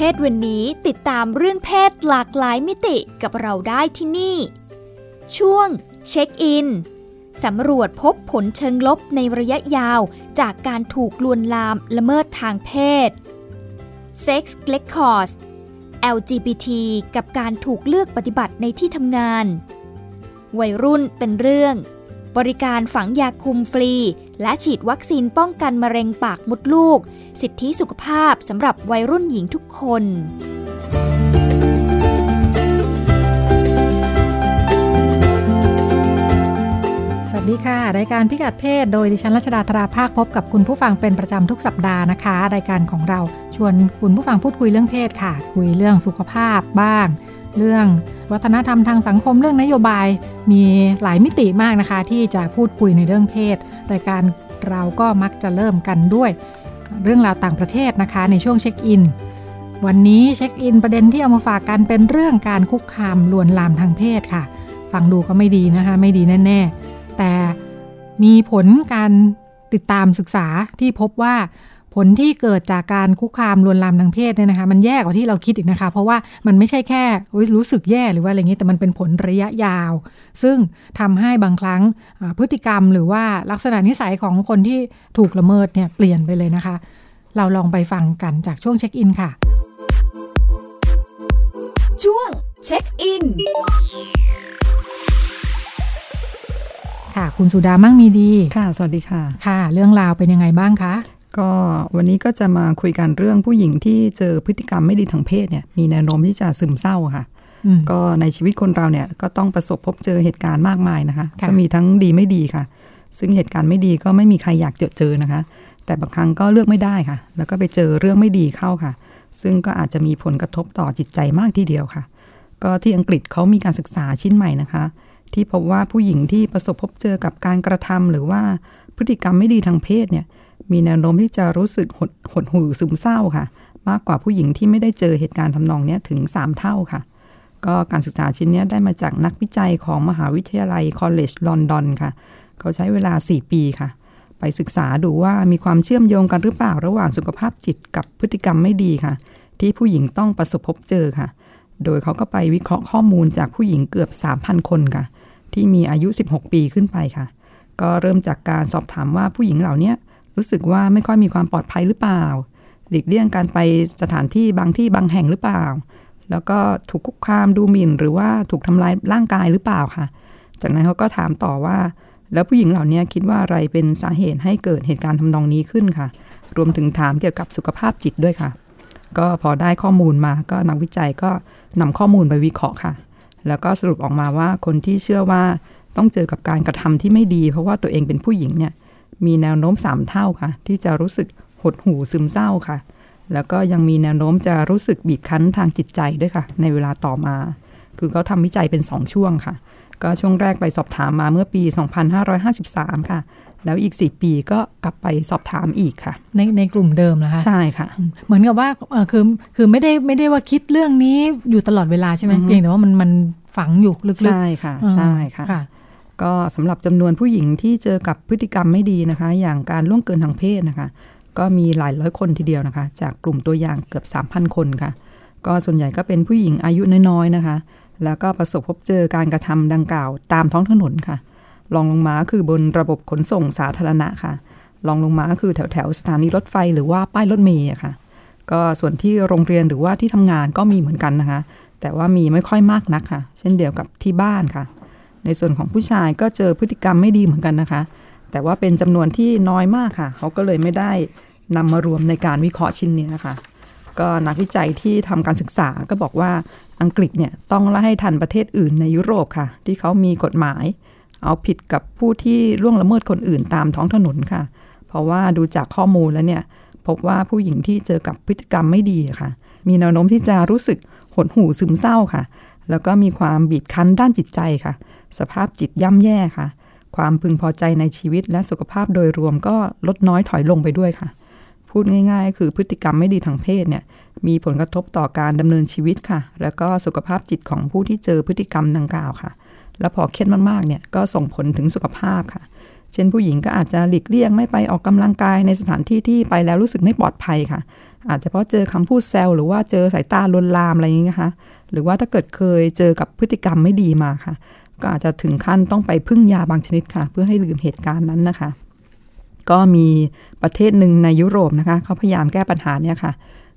เพศวันนี้ติดตามเรื่องเพศหลากหลายมิติกับเราได้ที่นี่ ช่วงเช็คอินสำรวจพบผลเชิงลบในระยะยาวจากการถูกลวนลามละเมิดทางเพศ Sex Records LGBT กับการถูกเลือกปฏิบัติในที่ทำงาน วัยรุ่นเป็นเรื่อง บริการฝังยาคุมฟรี และฉีดวัคซีนป้องกันมะเร็งปากมดลูก สิทธิสุขภาพสำหรับวัยรุ่นหญิงทุกคน สวัสดีค่ะ รายการพิกัดเพศ โดยดิฉันรัชดาธราภาคพบกับคุณผู้ฟังเป็นประจำทุกสัปดาห์นะคะ รายการของเราชวนคุณผู้ฟังพูดคุยเรื่องเพศค่ะ คุยเรื่องสุขภาพบ้าง เรื่องวัฒนธรรมทางสังคมเรื่องนโยบายมีหลายมิติมากนะคะ ที่จะพูดคุยในเรื่องเพศ รายการเราก็มักจะเริ่มกันด้วย เรื่องราวต่างประเทศนะคะ ในช่วงเช็คอิน วันนี้เช็คอินประเด็นที่เอามาฝากกันเป็นเรื่องการคุกคามลวนลามทางเพศค่ะ ฟังดูก็ไม่ดีนะคะ ไม่ดีแน่ ๆ แต่มีผลการติดตามศึกษาที่พบว่า ลที่เกิดจากการคุกคามลวนลามทางเพศเนี่ยนะคะ มันแย่กว่าที่เราคิดอีกนะคะ เพราะว่ามันไม่ใช่แค่รู้สึกแย่หรือว่าอะไรเงี้แต่มันเป็นผลระยะยาว ซึ่งทำให้บางครั้งพฤติกรรมหรือว่าลักษณะนิสัยของคนที่ถูกละเมิดเนี่ยเปลี่ยนไปเลยนะคะ เราลองไปฟังกันจากช่วงเช็คอินค่ะ ช่วงเช็คอินค่ะ คุณสุดามั่งมีดี ค่ะ สวัสดีค่ะ ค่ะ เรื่องราวเป็นยังไงบ้างคะ ก็วันนี้ก็จะมาคุยกันเรื่องผู้หญิงที่เจอพฤติกรรมไม่ดีทางเพศเนี่ยมีแนวโน้มที่จะซึมเศร้าค่ะ ก็ในชีวิตคนเราเนี่ยก็ต้องประสบพบเจอเหตุการณ์มากมายนะคะ ก็มีทั้งดีไม่ดีค่ะ ซึ่งเหตุการณ์ไม่ดีก็ไม่มีใครอยากเจอเจอนะคะ แต่บางครั้งก็เลือกไม่ได้ค่ะ แล้วก็ไปเจอเรื่องไม่ดีเข้าค่ะ ซึ่งก็อาจจะมีผลกระทบต่อจิตใจมากทีเดียวค่ะ ก็ที่อังกฤษเขามีการศึกษาชิ้นใหม่นะคะ ที่พบว่าผู้หญิงที่ประสบพบเจอกับการกระทำหรือว่าพฤติกรรมไม่ดีทางเพศเนี่ย มีแนวโน้มที่จะรู้สึกหดหดหู่ซึมเศร้าค่ะ มากกว่าผู้หญิงที่ไม่ได้เจอเหตุการณ์ทำนองนี้ถึง 3 เท่าค่ะ ก็การศึกษาชิ้นนี้ได้มาจากนักวิจัยของมหาวิทยาลัยคอลเลจลอนดอนค่ะ เขาใช้เวลา 4 ปีค่ะ ไปศึกษาดูว่ามีความเชื่อมโยงกันหรือเปล่าระหว่างสุขภาพจิตกับพฤติกรรมไม่ดีค่ะ ที่ผู้หญิงต้องประสบพบเจอค่ะ โดยเขาก็ไปวิเคราะห์ข้อมูลจากผู้หญิงเกือบ 3,000 คนค่ะ ที่มีอายุ 16 ปีขึ้นไปค่ะ ก็เริ่มจากการสอบถามว่าผู้หญิงเหล่านี้ รู้สึกว่าไม่ค่อยมีความปลอดภัยหรือเปล่า หลีกเลี่ยงการไปสถานที่บางที่บางแห่งหรือเปล่า แล้วก็ถูกคุกคามดูหมิ่น หรือว่าถูกทำลายร่างกายหรือเปล่าค่ะ จากนั้นเขาก็ถามต่อว่า แล้วผู้หญิงเหล่านี้คิดว่าอะไรเป็นสาเหตุให้เกิดเหตุการณ์ทำนองนี้ขึ้นค่ะ รวมถึงถามเกี่ยวกับสุขภาพจิตด้วยค่ะ ก็พอได้ข้อมูลมาก็นักวิจัยก็นำข้อมูลไปวิเคราะห์ค่ะ แล้วก็สรุปออกมาว่าคนที่เชื่อว่าต้องเจอกับการกระทำที่ไม่ดี เพราะว่าตัวเองเป็นผู้หญิงเนี่ย มีแนวโน้มสามเท่าค่ะ ที่จะรู้สึกหดหู่ซึมเศร้าค่ะ แล้วก็ยังมีแนวโน้มจะรู้สึกบีบคั้นทางจิตใจด้วยค่ะ ในเวลาต่อมา คือเขาทำวิจัยเป็น 2 ช่วงค่ะ ก็ช่วงแรกไปสอบถามมาเมื่อปี 2553 ค่ะ แล้วอีก 4 ปีก็กลับไปสอบถามอีกค่ะ ในในกลุ่มเดิมนะคะใช่ค่ะ เหมือนกับว่าคือคือไม่ได้ไม่ได้ว่าคิดเรื่องนี้อยู่ตลอดเวลาใช่ไหมเพียงแต่ว่ามันมันฝังอยู่ลึกๆใช่ค่ะใช่ค่ะ ก็สำหรับจำนวนผู้หญิงที่เจอกับพฤติกรรมไม่ดีนะคะ อย่างการล่วงเกินทางเพศนะคะ ก็มีหลายร้อยคนทีเดียวนะคะ จากกลุ่มตัวอย่างเกือบ 3,000 คนค่ะ ก็ส่วนใหญ่ก็เป็นผู้หญิงอายุน้อยๆนะคะ แล้วก็ประสบพบเจอการกระทำดังกล่าวตามท้องถนนค่ะรองลงมาคือบนระบบขนส่งสาธารณะค่ะรองลงมาคือแถวแถวสถานีรถไฟหรือว่าป้ายรถเมย์ค่ะ ก็ส่วนที่โรงเรียนหรือว่าที่ทำงานก็มีเหมือนกันนะคะ แต่ว่ามีไม่ค่อยมากนักค่ะ เช่นเดียวกับที่บ้านค่ะ ในส่วนของผู้ชายก็เจอพฤติกรรมไม่ดีเหมือนกันนะคะ แต่ว่าเป็นจำนวนที่น้อยมากค่ะ เขาก็เลยไม่ได้นำมารวมในการวิเคราะห์ชิ้นนี้นะคะก็นักวิจัยที่ทำการศึกษาก็บอกว่าอังกฤษเนี่ยต้องไล่ให้ทันประเทศอื่นในยุโรปค่ะ ที่เขามีกฎหมาย เอาผิดกับผู้ที่ล่วงละเมิดคนอื่นตามท้องถนนค่ะ เพราะว่าดูจากข้อมูลแล้วเนี่ยพบว่าผู้หญิงที่เจอกับพฤติกรรมไม่ดีค่ะ มีแนวโน้มที่จะรู้สึกหดหู่ซึมเศร้าค่ะ แล้วก็มีความบีบคั้นด้านจิตใจค่ะ สภาพจิตย่ำแย่ค่ะ ความพึงพอใจในชีวิตและสุขภาพโดยรวมก็ลดน้อยถอยลงไปด้วยค่ะ พูดง่ายๆ คือพฤติกรรมไม่ดีทางเพศเนี่ยมีผลกระทบต่อการดำเนินชีวิตค่ะ แล้วก็สุขภาพจิตของผู้ที่เจอพฤติกรรมดังกล่าวค่ะ แล้วพอเครียดมากๆเนี่ยก็ส่งผลถึงสุขภาพค่ะ เช่นผู้หญิงก็อาจจะหลีกเลี่ยงไม่ไปออกกำลังกายในสถานที่ที่ไปแล้วรู้สึกไม่ปลอดภัยค่ะ อาจจะเพราะเจอคำพูดแซวหรือว่าเจอสายตาลวนลามอะไรอย่างเงี้ยค่ะหรือว่าถ้าเกิดเคยเจอกับพฤติกรรมไม่ดีมาค่ะ ก็อาจจะถึงขั้นต้องไปพึ่งยาบางชนิดค่ะ เพื่อให้ลืมเหตุการณ์นั้นนะคะ ก็มีประเทศหนึ่งในยุโรปนะคะเขาพยายามแก้ปัญหาเนี่ยค่ะ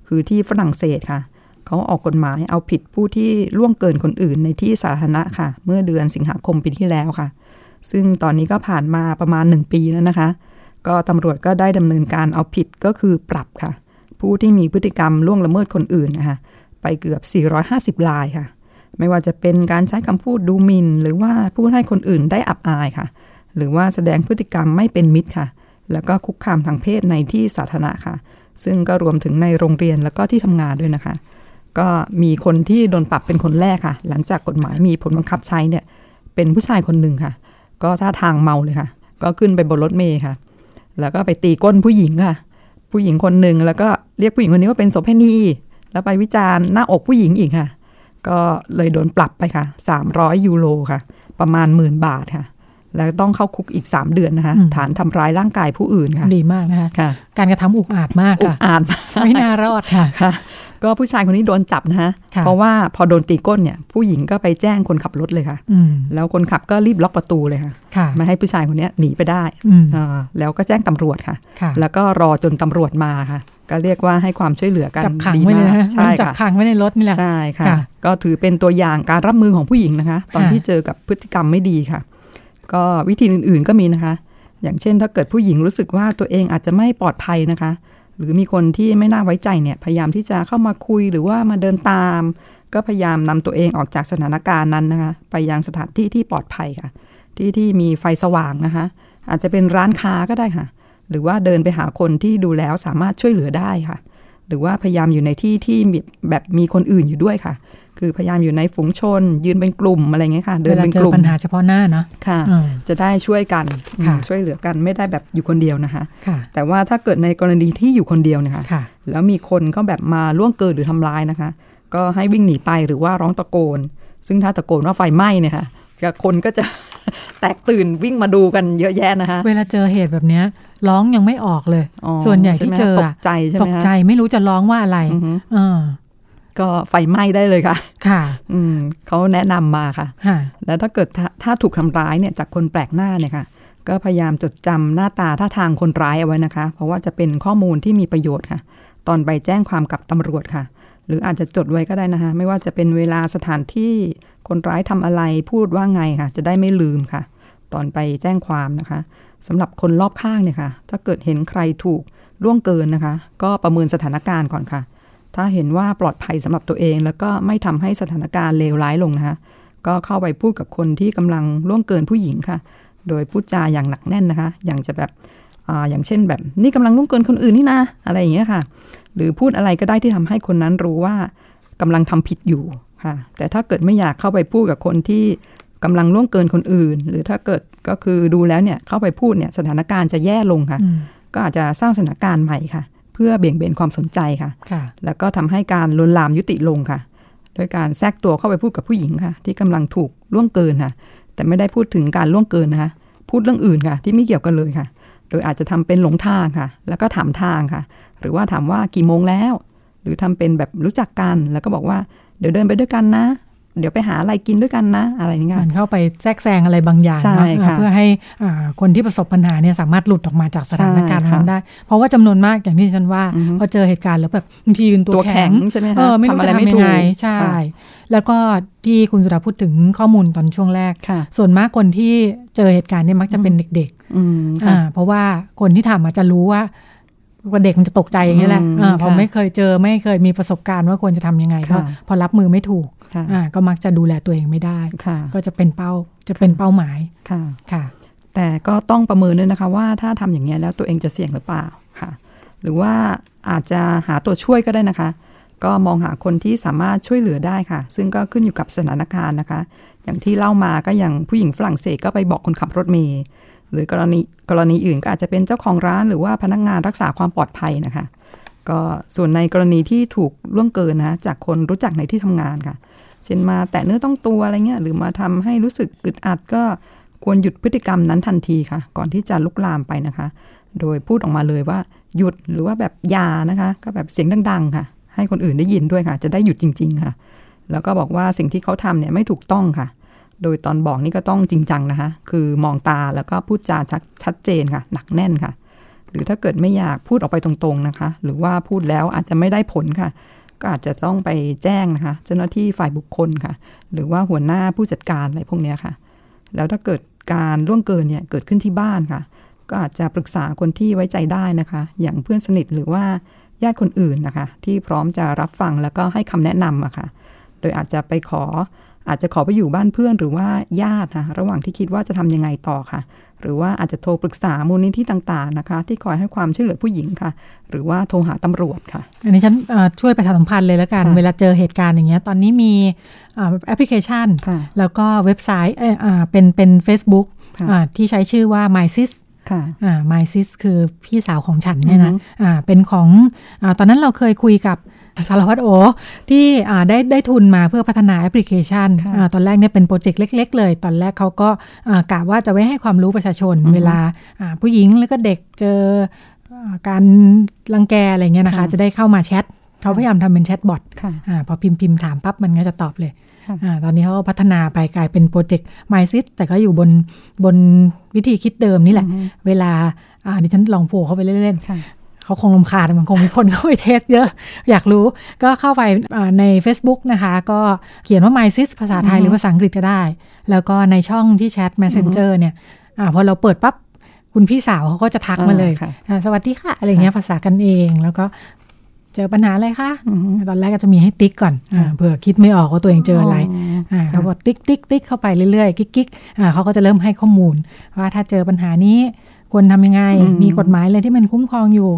คือที่ฝรั่งเศสค่ะเขาออกกฎหมายเอาผิดผู้ที่ล่วงเกินคนอื่นในที่สาธารณะค่ะ เมื่อเดือนสิงหาคมปีที่แล้วค่ะ ซึ่งตอนนี้ก็ผ่านมาประมาณหนึ่งปีแล้วนะคะ ก็ตำรวจก็ได้ดำเนินการเอาผิดก็คือปรับค่ะ ผู้ที่มีพฤติกรรมล่วงละเมิดคนอื่นนะคะไปเกือบ 450 ลายค่ะ ไม่ว่าจะเป็นการใช้คำพูดดูหมิน่น หรือว่าพูดให้คนอื่นได้อับอายค่ะ หรือว่าแสดงพฤติกรรมไม่เป็นมิตรค่ะ แล้วก็คุกคามทางเพศในที่สาธารณะค่ะ ซึ่งก็รวมถึงในโรงเรียนแล้วก็ที่ทำงานด้วยนะคะ ก็มีคนที่โดนปรับเป็นคนแรกค่ะ หลังจากกฎหมายมีผลบังคับใช้เนี่ยเป็นผู้ชายคนหนึ่งค่ะ ก็ท่าทางเมาเลยค่ะ ก็ขึ้นไปบนรถเมย์ค่ะ แล้วก็ไปตีก้นผู้หญิงค่ะ ผู้หญิงคนหนึ่งแล้วก็เรียกผู้หญิงคนนี้ว่าเป็นโสเภณีแล้วไปวิจารณ์หน้าอกผู้หญิงอีกค่ะ ก็เลยโดนปรับไปค่ะ 300 ยูโรค่ะ ประมาณหมื่นบาทค่ะ แล้วต้องเข้าคุกอีก 3 เดือนนะคะ ฐานทำร้ายร่างกายผู้อื่นค่ะ ดีมากนะคะคะการกระทำอุกอาจมากอุกอาจไม่น่ารอดค่ะค่ะก็ผู้ชายคนนี้โดนจับนะคะเพราะว่าพอโดนตีก้นเนี่ย ผู้หญิงก็ไปแจ้งคนขับรถเลยค่ะ แล้วคนขับก็รีบล็อกประตูเลยค่ะไม่ให้ผู้ชายคนนี้หนีไปได้ แล้วก็แจ้งตำรวจค่ะ แล้วก็รอจนตำรวจมาค่ะ ก็เรียกว่าให้ความช่วยเหลือกันดีมากใช่ค่ะจับขังไว้ในรถนี่แหละใช่ค่ะ ก็ถือเป็นตัวอย่างการรับมือของผู้หญิงนะคะ ตอนที่เจอกับพฤติกรรมไม่ดีค่ะ ก็วิธีอื่นๆก็มีนะคะ อย่างเช่น ถ้าเกิดผู้หญิงรู้สึกว่าตัวเองอาจจะไม่ปลอดภัยนะคะ หรือมีคนที่ไม่น่าไว้ใจเนี่ยพยายามที่จะเข้ามาคุยหรือว่ามาเดินตาม ก็พยายามนำตัวเองออกจากสถานการณ์นั้นนะคะ ไปยังสถานที่ที่ปลอดภัยค่ะ ที่ที่มีไฟสว่างนะคะ อาจจะเป็นร้านค้าก็ได้ค่ะ หรือว่าเดินไปหาคนที่ดูแล้วสามารถช่วยเหลือได้ค่ะ หรือว่าพยายามอยู่ในที่ที่แบบมีคนอื่นอยู่ด้วยค่ะ คือพยายามอยู่ในฝูงชน ยืนเป็นกลุ่มอะไรเงี้ยค่ะ เดินเป็นกลุ่มปัญหาเฉพาะหน้าเนาะค่ะ จะได้ช่วยกันช่วยเหลือกันไม่ได้แบบอยู่คนเดียวนะคะแต่ว่าถ้าเกิดในกรณีที่อยู่คนเดียวเนี่ยค่ะแล้วมีคนก็แบบมาล่วงเกินหรือทำร้ายนะคะ ก็ให้วิ่งหนีไปหรือว่าร้องตะโกน ซึ่งถ้าตะโกนว่าไฟไหม้เนี่ยค่ะ คนก็จะแตกตื่นวิ่งมาดูกันเยอะแยะนะคะ เวลาเจอเหตุแบบเนี้ยร้องยังไม่ออกเลย ส่วนใหญ่ที่เจอตกใจใช่ไหมตกใจไม่รู้จะร้องว่าอะไรอก็ไฟไหม้ได้เลยค่ะ ค่ะ อืมเขาแนะนำมาค่ะ แล้วถ้าเกิดถ้าถูกทำร้ายเนี่ยจากคนแปลกหน้าเนี่ยค่ะ ก็พยายามจดจำหน้าตาท่าทางคนร้ายเอาไว้นะคะ เพราะว่าจะเป็นข้อมูลที่มีประโยชน์ค่ะ ตอนไปแจ้งความกับตำรวจค่ะ หรืออาจจะจดไว้ก็ได้นะคะ ไม่ว่าจะเป็นเวลาสถานที่คนร้ายทำอะไรพูดว่าไงค่ะ จะได้ไม่ลืมค่ะ ตอนไปแจ้งความนะคะสำหรับคนรอบข้างเนี่ยค่ะ ถ้าเกิดเห็นใครถูกล่วงเกินนะคะ ก็ประเมินสถานการณ์ก่อนค่ะ ถ้าเห็นว่าปลอดภัยสำหรับตัวเอง แล้วก็ไม่ทำให้สถานการณ์เลวร้ายลงนะคะ ก็เข้าไปพูดกับคนที่กำลังล่วงเกินผู้หญิงค่ะ โดยพูดจาอย่างหนักแน่นนะคะ อย่างจะแบบออย่างเช่นแบบนี่กำลังล่วงเกินคนอื่นนี่นะอะไรอย่างเงี้ยค่ะ หรือพูดอะไรก็ได้ที่ทำให้คนนั้นรู้ว่ากำลังทำผิดอยู่ค่ะ แต่ถ้าเกิดไม่อยากเข้าไปพูดกับคนที่กำลังล่วงเกินคนอื่น หรือถ้าเกิดก็คือดูแล้วเนี่ยเข้าไปพูดเนี่ยสถานการณ์จะแย่ลงค่ะ ก็อาจจะสร้างสถานการณ์ใหม่ค่ะ เพื่อเบี่ยงเบนความสนใจค่ะแล้วก็ทำให้การลวนลามยุติลงค่ะ โดยการแทรกตัวเข้าไปพูดกับผู้หญิงค่ะ ที่กำลังถูกล่วงเกินค่ะ แต่ไม่ได้พูดถึงการล่วงเกินนะคะพูดเรื่องอื่นค่ะ ที่ไม่เกี่ยวกันเลยค่ะ โดยอาจจะทำเป็นหลงทางค่ะ แล้วก็ถามทางค่ะ หรือว่าถามว่ากี่โมงแล้ว หรือทำเป็นแบบรู้จักกัน แล้วก็บอกว่าเดี๋ยวเดินไปด้วยกันนะ เดี๋ยวไปหาอะไรกินด้วยกันนะ อะไรอย่างเงี้ยเข้าไปแทรกแซงอะไรบางอย่างเพื่อให้คนที่ประสบปัญหาเนี่ยสามารถหลุดออกมาจากสถานการณ์นั้นได้ เพราะว่าจำนวนมากอย่างที่ฉันว่าพอเจอเหตุการณ์แล้วแบบบางทียืนตัวแข็งใช่ไหมคะไม่รู้จะทำยังไงใช่ แล้วก็ที่คุณสุดาพูดถึงข้อมูลตอนช่วงแรก ส่วนมากคนที่เจอเหตุการณ์เนี่ยมักจะเป็นเด็กๆเพราะว่าคนที่ทำอาจจะรู้ว่า ว่าเด็กมันจะตกใจอย่างนี้แหละพอไม่เคยเจอไม่เคยมีประสบการณ์ว่าควรจะทำยังไงก็พอรับมือไม่ถูกก็มักจะดูแลตัวเองไม่ได้ ก็จะเป็นเป้าจะเป็นเป้าหมายค่ะค่ะ แต่ก็ต้องประเมินด้วยนะคะว่าถ้าทำอย่างนี้แล้วตัวเองจะเสี่ยงหรือเปล่าค่ะ หรือว่าอาจจะหาตัวช่วยก็ได้นะคะ ก็มองหาคนที่สามารถช่วยเหลือได้ค่ะ ซึ่งก็ขึ้นอยู่กับสถานการณ์นะคะ อย่างที่เล่ามาก็อย่างผู้หญิงฝรั่งเศสก็ไปบอกคนขับรถเมย์ หรือกรณีกรณีอื่นก็อาจจะเป็นเจ้าของร้านหรือว่าพนักงานรักษาความปลอดภัยนะคะ ก็ส่วนในกรณีที่ถูกล่วงเกินนะจากคนรู้จักในที่ทำงานค่ะ เช่นมาแตะเนื้อต้องตัวอะไรเงี้ยหรือมาทำให้รู้สึกอึดอัดก็ควรหยุดพฤติกรรมนั้นทันทีค่ะ ก่อนที่จะลุกลามไปนะคะ โดยพูดออกมาเลยว่าหยุดหรือว่าแบบยานะคะ ก็แบบเสียงดัง ๆ ค่ะ ให้คนอื่นได้ยินด้วยค่ะ จะได้หยุดจริง ๆ ค่ะ แล้วก็บอกว่าสิ่งที่เขาทำเนี่ยไม่ถูกต้องค่ะ โดยตอนบอกนี่ก็ต้องจริงจังนะคะ คือมองตาแล้วก็พูดจาชัดเจนค่ะ หนักแน่นค่ะ หรือถ้าเกิดไม่อยากพูดออกไปตรงๆนะคะ หรือว่าพูดแล้วอาจจะไม่ได้ผลค่ะ ก็อาจจะต้องไปแจ้งนะคะ เจ้าหน้าที่ฝ่ายบุคคลค่ะ หรือว่าหัวหน้าผู้จัดการอะไรพวกนี้ค่ะ แล้วถ้าเกิดการล่วงเกินเนี่ยเกิดขึ้นที่บ้านค่ะ ก็อาจจะปรึกษาคนที่ไว้ใจได้นะคะ อย่างเพื่อนสนิทหรือว่าญาติคนอื่นนะคะ ที่พร้อมจะรับฟังแล้วก็ให้คำแนะนำอะค่ะ โดยอาจจะไปขอ อาจจะขอไปอยู่บ้านเพื่อนหรือว่าญาตินะระหว่างที่คิดว่าจะทำยังไงต่อค่ะ หรือว่าอาจจะโทรปรึกษามูลนิธิต่างๆนะคะ ที่คอยให้ความช่วยเหลือผู้หญิงค่ะ หรือว่าโทรหาตำรวจค่ะ อันนี้ฉันช่วยประชาสัมพันธ์เลยแล้วกัน เวลาเจอเหตุการณ์อย่างเงี้ยตอนนี้มีแอปพลิเคชัน แล้วก็เว็บไซต์เป็นเป็น Facebook ที่ใช้ชื่อว่า MySys ค่ะอ่า MySys คือพี่สาวของฉันเนี่ยนะอ่าเป็นของอ่าตอนนั้นเราเคยคุยกับ สารวัตรโอที่ได้ได้ทุนมาเพื่อพัฒนาแอปพลิเคชันอตอนแรกเนี่ยเป็นโปรเจกต์เล็ก ๆ เลย ตอนแรกเขาก็กะว่าจะไว้ให้ความรู้ประชาชน เวลาผู้หญิงแล้วก็เด็กเจอการรังแกอะไรเงี้ยนะคะ จะได้เข้ามาแชทเขาพยายามทำเป็นแชทบอทพอพิมพ์พิมพ์ถามปั๊บมันก็จะตอบเลยอตอนนี้เขาพัฒนาไปกลายเป็นโปรเจกต์ MySys แต่ก็อยู่บนบนวิธีคิดเดิมนี่แหละ เวลาดิฉันลองโผล่เข้าไปเล่นๆ เขาคงรำคาญมันคงมีคนเข้าไป test เยอะ อยากรู้ก็เข้าไปใน Facebook นะคะ ก็เขียนว่า MySys ภาษาไทยหรือภาษาอังกฤษก็ได้ แล้วก็ในช่องที่แชท Messenger เนี่ยอพอเราเปิดปั๊บคุณพี่สาวเขาก็จะทักมาเลย สวัสดีค่ะ อะไรเงี้ยภาษากันเองแล้วก็เจอปัญหาอะไรคะ ตอนแรกก็จะมีให้ติ๊กก่อนเผื่อคิดไม่ออกว่าตัวเองเจออะไรเขาบอกติ๊กติ๊กติ๊กเข้าไปเรื่อยๆ ติ๊กติ๊กเขาก็จะเริ่มให้ข้อมูล ว่าถ้าเจอปัญหานี้ ควรทำยังไง มีกฎหมายอะไรที่มันคุ้มครองอยู่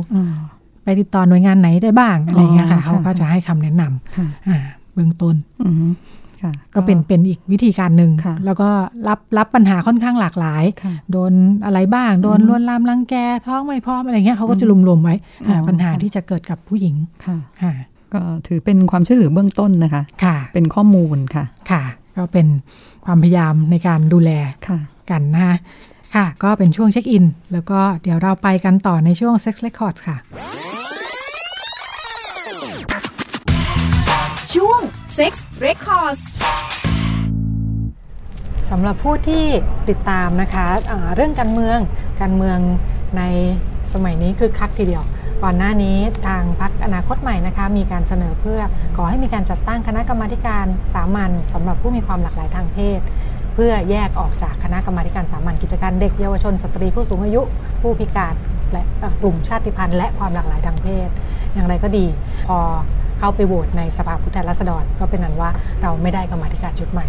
ไปติดต่อหน่วยงานไหนได้บ้างอะไรเงี้ยค่ะเขาก็จะให้คำแนะนำเบื้องต้นก็เป็นเป็นอีกวิธีการหนึ่งแล้วก็รับรับปัญหาค่อนข้างหลากหลาย โดนอะไรบ้าง โดนลวนลามรังแกท้องไม่พร้อมอะไรเงี้ยเขาก็จะรวมๆไว้ปัญหาที่จะเกิดกับผู้หญิงค่ะก็ถือเป็นความช่วยเหลือเบื้องต้นนะคะค่ะ เป็นข้อมูลค่ะค่ะ ก็เป็นความพยายามในการดูแลกันนะ คะค่ะ ก็เป็นช่วงเช็คอิน แล้วก็เดี๋ยวเราไปกันต่อในช่วง Sex Records ค่ะ ช่วง Sex Records สำหรับผู้ที่ติดตามนะคะะเรื่องการเมืองการเมืองในสมัยนี้คือคักทีเดียวก่อนหน้านี้ทางพรรคอนาคตใหม่นะคะมีการเสนอเพื่อขอให้มีการจัดตั้งคณะกรรมาการสามัญสำหรับผู้มีความหลากหลายทางเพศ เพื่อแยกออกจากคณะกรรมาการสามัญกิจการเด็กเยาวชนสตรีผู้สูงอายุ ผู้พิการและกลุ่มชาติพันธุ์และความหลากหลายทางเพศ อย่างไรก็ดี พอเข้าไปโหวตในสภาผู้แทนราษฎรก็เป็นนั้นว่าเราไม่ได้กรรมธิการชุดใหม่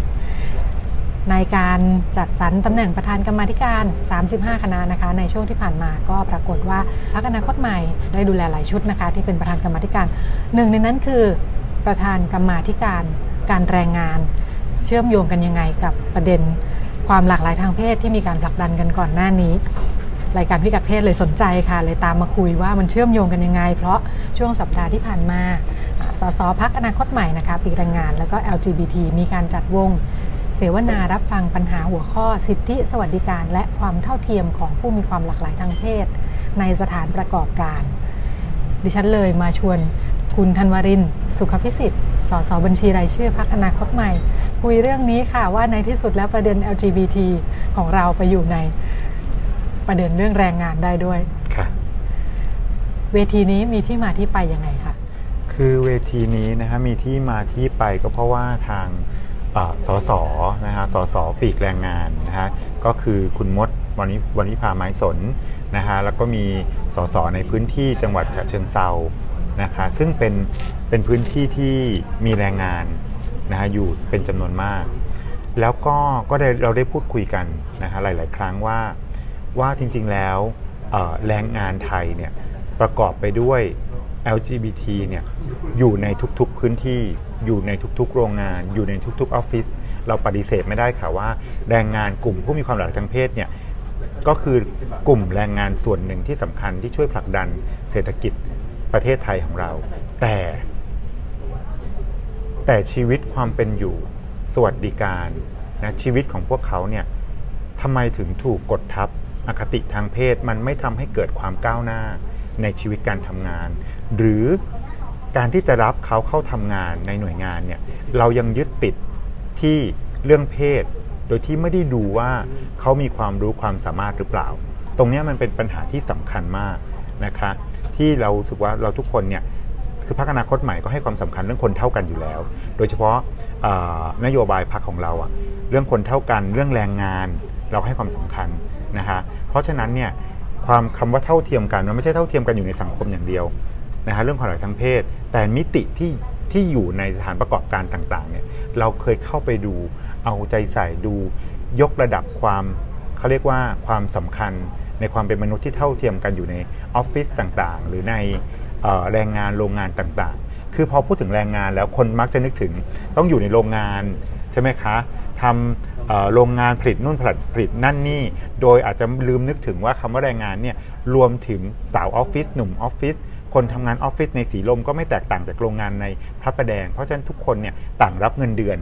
ในการจัดสรรตำแหน่งประธานกรรมธิการ 35 คณะนะคะ ในช่วงที่ผ่านมาก็ปรากฏว่าพรรคอนาคตใหม่ได้ดูแลหลายชุดนะคะ ที่เป็นประธานกรรมธิการหนึ่งในนั้นคือประธานกรรมธิการการแรงงาน เชื่อมโยงกันยังไงกับประเด็นความหลากหลายทางเพศที่มีการผลักดันกันก่อนหน้านี้ รายการพิกัดเพศเลยสนใจค่ะ เลยตามมาคุยว่ามันเชื่อมโยงกันยังไง เพราะช่วงสัปดาห์ที่ผ่านมาสสพักอนาคตใหม่นะคะปีแรงงานแล้วก็ LGBT มีการจัดวงเสวนารับฟังปัญหาหัวข้อสิทธิสวัสดิการ และความเท่าเทียมของผู้มีความหลากหลายทางเพศ ในสถานประกอบการ ดิฉันเลยมาชวนคุณธันวริน สุขพิสิทธิ์ สสบัญชีรายชื่อพักอนาคตใหม่ คุยเรื่องนี้ค่ะว่าในที่สุดแล้วประเด็น LGBT ของเราไปอยู่ในประเด็นเรื่องแรงงานได้ด้วยค่ะเวทีนี้มีที่มาที่ไปยังไงคะคือเวทีนี้นะฮะมีที่มาที่ไปก็เพราะว่าทางสสนะฮะสสปีกแรงงานนะฮะก็คือคุณมดวันนี้วันนี้พาไม้สนนะฮะแล้วก็มีสสในพื้นที่จังหวัดฉะเชิงเซานะคะซึ่งเป็น เป็นพื้นที่ที่มีแรงงานนะฮะอยู่เป็นจำนวนมาก แล้วก็ก็ได้เราได้พูดคุยกันนะฮะหลาย ๆ ครั้งว่าว่าจริง ๆ แล้วแรงงานไทยเนี่ยประกอบไปด้วย LGBT เนี่ยอยู่ในทุกๆพื้นที่ อยู่ในทุกๆ โรงงาน อยู่ในทุกๆออฟฟิศเราปฏิเสธไม่ได้ค่ะว่า แรงงานกลุ่มผู้มีความหลากหลายทางเพศเนี่ยก็คือกลุ่มแรงงานส่วนหนึ่งที่สำคัญที่ช่วยผลักดันเศรษฐกิจประเทศไทยของเรา แต่ แต่ชีวิตความเป็นอยู่สวัสดิการนะชีวิตของพวกเขาเนี่ยทำไมถึงถูกกดทับอคติทางเพศมันไม่ทำให้เกิดความก้าวหน้าในชีวิตการทำงาน หรือการที่จะรับเขาเข้าทำงานในหน่วยงานเนี่ยเรายังยึดติดที่เรื่องเพศ โดยที่ไม่ได้ดูว่าเขามีความรู้ความสามารถหรือเปล่า ตรงนี้มันเป็นปัญหาที่สำคัญมากนะคะที่เราสึกว่าเราทุกคนเนี่ย คือพรรคอนาคตใหม่ก็ให้ความสำคัญเรื่องคนเท่ากันอยู่แล้ว โดยเฉพาะนโยบายพรรคของเราอะเรื่องคนเท่ากันเรื่องแรงงานเราให้ความสำคัญนะคะเพราะฉะนั้นเนี่ยความคำว่าเท่าเทียมกันมันไม่ใช่เท่าเทียมกันอยู่ในสังคมอย่างเดียวนะฮะเรื่องความหลากหลายทางเพศ แต่มิติที่ที่อยู่ในสถานประกอบการต่างๆเนี่ยเราเคยเข้าไปดูเอาใจใส่ดูยกระดับความเขาเรียกว่าความสำคัญในความเป็นมนุษย์ที่เท่าเทียมกันอยู่ในออฟฟิศต่างๆ หรือใน แรงงานโรงงานต่างๆ คือพอพูดถึงแรงงานแล้วคนมักจะนึกถึงต้องอยู่ในโรงงานใช่ไหมคะทำโรงงานผลิตนู่นผลิตผลิตนั่นนี่ โดยอาจจะลืมนึกถึงว่าคำว่าแรงงานเนี่ยรวมถึงสาวออฟฟิศหนุ่มออฟฟิศคนทำงานออฟฟิศในสีลมก็ไม่แตกต่างจากโรงงานในพระประแดง เพราะฉะนั้นทุกคนเนี่ยต่างรับเงินเดือน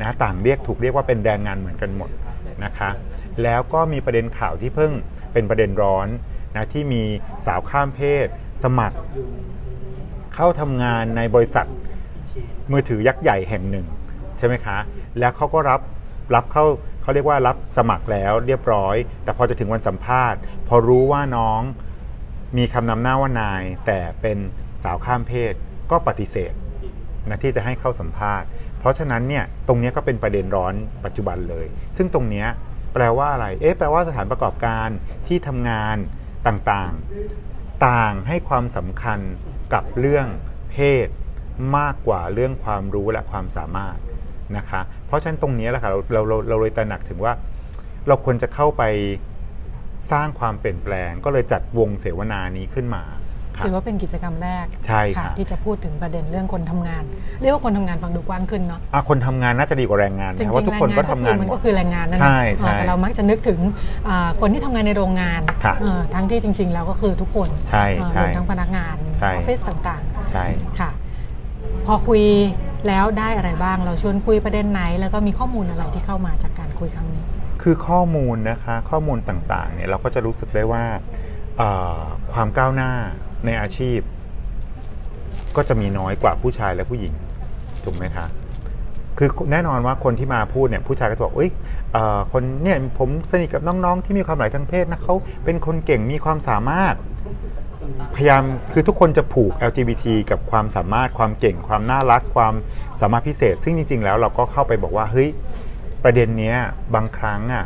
นะต่างเรียกถูกเรียกว่าเป็นแรงงานเหมือนกันหมดนะคะ แล้วก็มีประเด็นข่าวที่เพิ่งเป็นประเด็นร้อน นะที่มีสาวข้ามเพศ สมัคร เข้าทำงานในบริษัทมือถือยักษ์ใหญ่แห่งหนึ่ง ใช่ไหมคะ แล้วเขาก็รับรับเข้าเขาเรียกว่ารับสมัครแล้วเรียบร้อย แต่พอจะถึงวันสัมภาษณ์ พอรู้ว่าน้องมีคำนำหน้าว่านาย แต่เป็นสาวข้ามเพศก็ปฏิเสธนะที่จะให้เข้าสัมภาษณ์ เพราะฉะนั้นเนี่ยตรงนี้ก็เป็นประเด็นร้อนปัจจุบันเลย ซึ่งตรงนี้แปลว่าอะไร เอ๊ะแปลว่าสถานประกอบการที่ทำงาน ต่างๆ ต่างให้ความสำคัญกับเรื่องเพศมากกว่าเรื่องความรู้และความสามารถนะคะ เพราะฉะนั้นตรงนี้แหละค่ะเราเราเราเราเลยตระหนักถึงว่า เราควรจะเข้าไปสร้างความเปลี่ยนแปลง ก็เลยจัดวงเสวนานี้ขึ้นมา ถือว่าเป็นกิจกรรมแรกใช่ค่ะที่จะพูดถึงประเด็นเรื่องคนทำงาน เรียกว่าคนทำงานฟังดูกว้างขึ้นเนาะะคนทำงานน่าจะดีกว่าแรงงานเพราะทุกคนก็ทำงานมันก็คือแรงงานนั่นแหละแต่เรามักจะนึกถึงคนที่ทำงานในโรงงานทั้งที่จริง ๆ แล้วก็คือทุกคนใช่รวมทั้งพนักงานออฟฟิศต่างๆใช่ค่ะ พอคุยแล้วได้อะไรบ้าง เราชวนคุยประเด็นไหน แล้วก็มีข้อมูลอะไรที่เข้ามาจากการคุยครั้งนี้ คือข้อมูลนะคะ ข้อมูลต่างๆเนี่ยเราก็จะรู้สึกได้ว่า ความก้าวหน้าในอาชีพ ก็จะมีน้อยกว่าผู้ชายและผู้หญิงถูกไหมคะคือแน่นอนว่าคนที่มาพูดเนี่ยผู้ชายก็จะบอกเอ้ยคนเนี่ยผมสนิทกับน้องๆ ที่มีความหลายทางเพศนะเขาเป็นคนเก่งมีความสามารถ พยายามคือทุกคนจะผูก LGBT กับความสามารถความเก่ง ความน่ารักความสามารถพิเศษ ซึ่งจริง ๆ แล้วเราก็เข้าไปบอกว่าเฮ้ยประเด็นเนี้ยบางครั้งอะ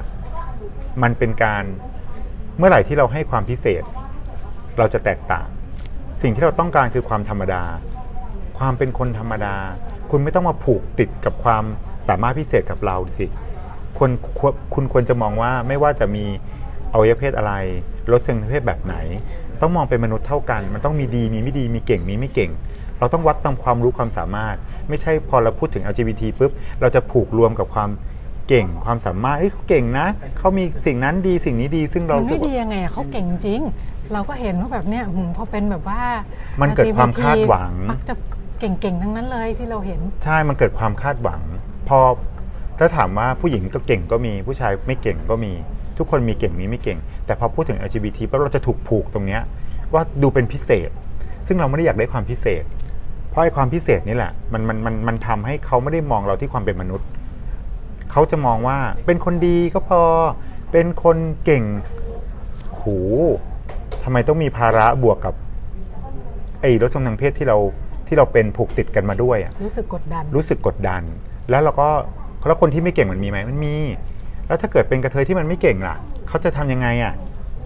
มันเป็นการ เมื่อไหร่ที่เราให้ความพิเศษ เราจะแตกต่าง สิ่งที่เราต้องการคือความธรรมดา ความเป็นคนธรรมดา คุณไม่ต้องมาผูกติดกับความสามารถพิเศษกับเราสิคุณคุณควรจะมองว่าไม่ว่าจะมีอวัยวะเพศอะไรรสเชิงเพศแบบไหน ต้องมองเป็นมนุษย์เท่ากัน มันต้องมีดีมีไม่ดีมีเก่งมีไม่เก่ง เราต้องวัดตามความรู้ความสามารถ ไม่ใช่พอเราพูดถึง LGBT ปุ๊บเราจะผูกรวมกับความ เก่งความสามารถเฮ้ยเขาเก่งนะเขามีสิ่งนั้นดีสิ่งนี้ดีซึ่งเราไม่ดียังไงเขาเก่งจริง เราก็เห็นว่าแบบเนี้ยพอเป็นแบบว่า มันเกิดความคาดหวังมักจะเก่งๆทั้งนั้นเลยที่เราเห็น ใช่มันเกิดความคาดหวัง พอถ้าถามว่าผู้หญิงก็เก่งก็มีผู้ชายไม่เก่งก็มี ทุกคนมีเก่งมีไม่เก่ง แต่พอพูดถึง LGBT ปั๊บเราจะถูกผูกตรงเนี้ยว่าดูเป็นพิเศษ ซึ่งเราไม่ได้อยากได้ความพิเศษ เพราะไอ้ความพิเศษนี่แหละมันมันมันมันทำให้เขาไม่ได้มองเราที่ความเป็นมนุษย์ เขาจะมองว่าเป็นคนดีก็พอเป็นคนเก่งหูทำไมต้องมีภาระบวกกับไอ้รสชมทางเพศที่เราที่เราเป็นผูกติดกันมาด้วยอะรู้สึกกดดัน รู้สึกกดดัน แล้วเราก็แล้วคนที่ไม่เก่งมันมีไหมมันมี แล้วถ้าเกิดเป็นกระเทยที่มันไม่เก่งล่ะ เขาจะทำยังไงอะ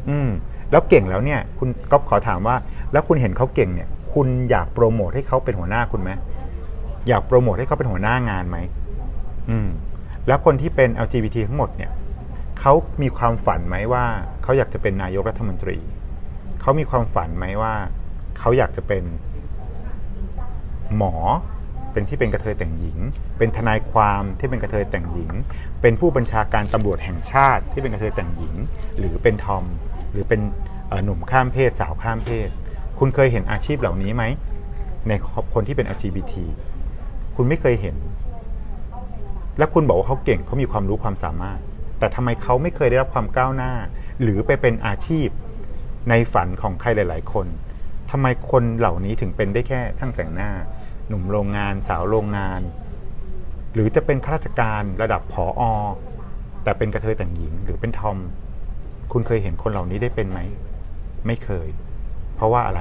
อืม แล้วเก่งแล้วเนี่ย คุณก็ขอถามว่า แล้วคุณเห็นเขาเก่งเนี่ย คุณอยากโปรโมทให้เขาเป็นหัวหน้าคุณไหมอยากโปรโมทให้เขาเป็นหัวหน้างานไหมอืม แล้วคนที่เป็น LGBT ทั้งหมดเนี่ยเขามีความฝันไหมว่าเขาอยากจะเป็นนายกรัฐมนตรี เขามีความฝันไหมว่าเขาอยากจะเป็นหมอ เป็นที่เป็นกระเทยแต่งหญิง เป็นทนายความที่เป็นกระเทยแต่งหญิง เป็นผู้บัญชาการตำรวจแห่งชาติที่เป็นกระเทยแต่งหญิง หรือเป็นทอม หรือเป็นหนุ่มข้ามเพศ สาวข้ามเพศ คุณเคยเห็นอาชีพเหล่านี้ไหมในคนที่เป็น LGBT คุณไม่เคยเห็น และคุณบอกว่าเขาเก่งเขามีความรู้ความสามารถ แต่ทำไมเขาไม่เคยได้รับความก้าวหน้า หรือไปเป็นอาชีพในฝันของใครหลาย ๆ คนทำไมคนเหล่านี้ถึงเป็นได้แค่ช่างแต่งหน้า หนุ่มโรงงาน สาวโรงงาน หรือจะเป็นข้าราชการระดับผออแต่เป็นกระเทยแต่งหญิงหรือเป็นทอม คุณเคยเห็นคนเหล่านี้ได้เป็นไหม ไม่เคย เพราะว่าอะไร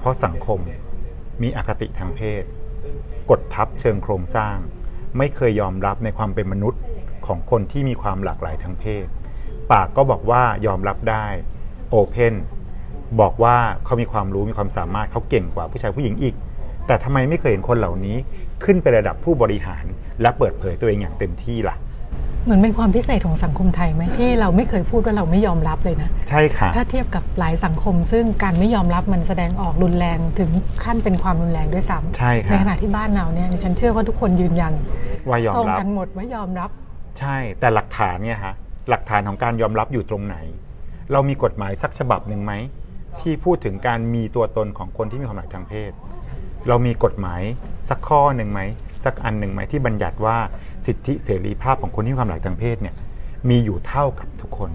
เพราะสังคมมีอคติทางเพศ กดทับเชิงโครงสร้าง ไม่เคยยอมรับในความเป็นมนุษย์ของคนที่มีความหลากหลายทางเพศ ปากก็บอกว่ายอมรับได้โอเพนบอกว่าเขามีความรู้มีความสามารถเขาเก่งกว่าผู้ชายผู้หญิงอีก แต่ทำไมไม่เคยเห็นคนเหล่านี้ขึ้นไประดับผู้บริหาร และเปิดเผยตัวเองอย่างเต็มที่ล่ะ เหมือนเป็นความพิเศษของสังคมไทยไหมที่เราไม่เคยพูดว่าเราไม่ยอมรับเลยนะ ใช่ค่ะ ถ้าเทียบกับหลายสังคม ซึ่งการไม่ยอมรับมันแสดงออกรุนแรงถึงขั้นเป็นความรุนแรงด้วยซ้ำใช่ค่ะในขณะที่บ้านเราเนี่ยฉันเชื่อว่าทุกคนยืนยันว่ายอมรับตรงกันหมดว่ายอมรับ ใช่แต่หลักฐานเนี่ยฮะหลักฐานของการยอมรับอยู่ตรงไหน เรามีกฎหมายสักฉบับหนึ่งไหมที่พูดถึงการมีตัวตนของคนที่มีความหลากทางเพศ เรามีกฎหมายสักข้อหนึ่งไหม สักอันหนึ่งไหมที่บัญญัติว่าสิทธิเสรีภาพของคนที่มีความหลากทางเพศเนี่ยมีอยู่เท่ากับทุกคน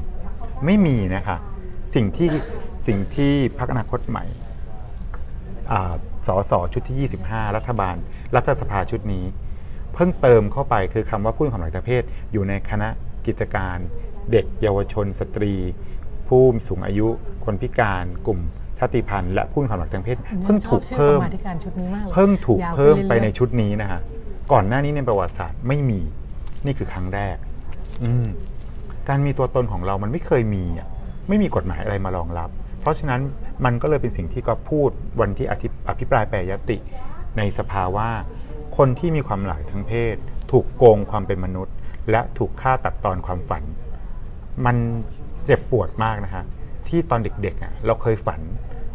ไม่มีนะคะสิ่งที่สิ่งที่พักอนาคตใหม่สสชุดที่ 25 รัฐบาล รัฐสภาชุดนี้ เพิ่งเติมเข้าไปคือคำว่าผู้มีความหลากทางเพศอยู่ในคณะกิจการ เด็กเยาวชน สตรี ผู้สูงอายุ คนพิการกลุ่มชาติพันธุ์และผู้มีความหลากทางเพศเพิ่งถูกเพิ่มเพิ่งถูกเพิ่มไปในชุดนี้นะฮะ ก่อนหน้านี้ในประวัติศาสตร์ไม่มี นี่คือครั้งแรก อืการมีตัวตนของเรามันไม่เคยมีอะไม่มีกฎหมายอะไรมารองรับ เพราะฉะนั้นมันก็เลยเป็นสิ่งที่ก็พูดวันที่อภิปรายแปรยติในสภาว่า คนที่มีความหลากทางเพศ ถูกโกงความเป็นมนุษย์ และถูกฆ่าตัดตอนความฝัน มันเจ็บปวดมากนะคะที่ตอนเด็กๆอะเราเคยฝัน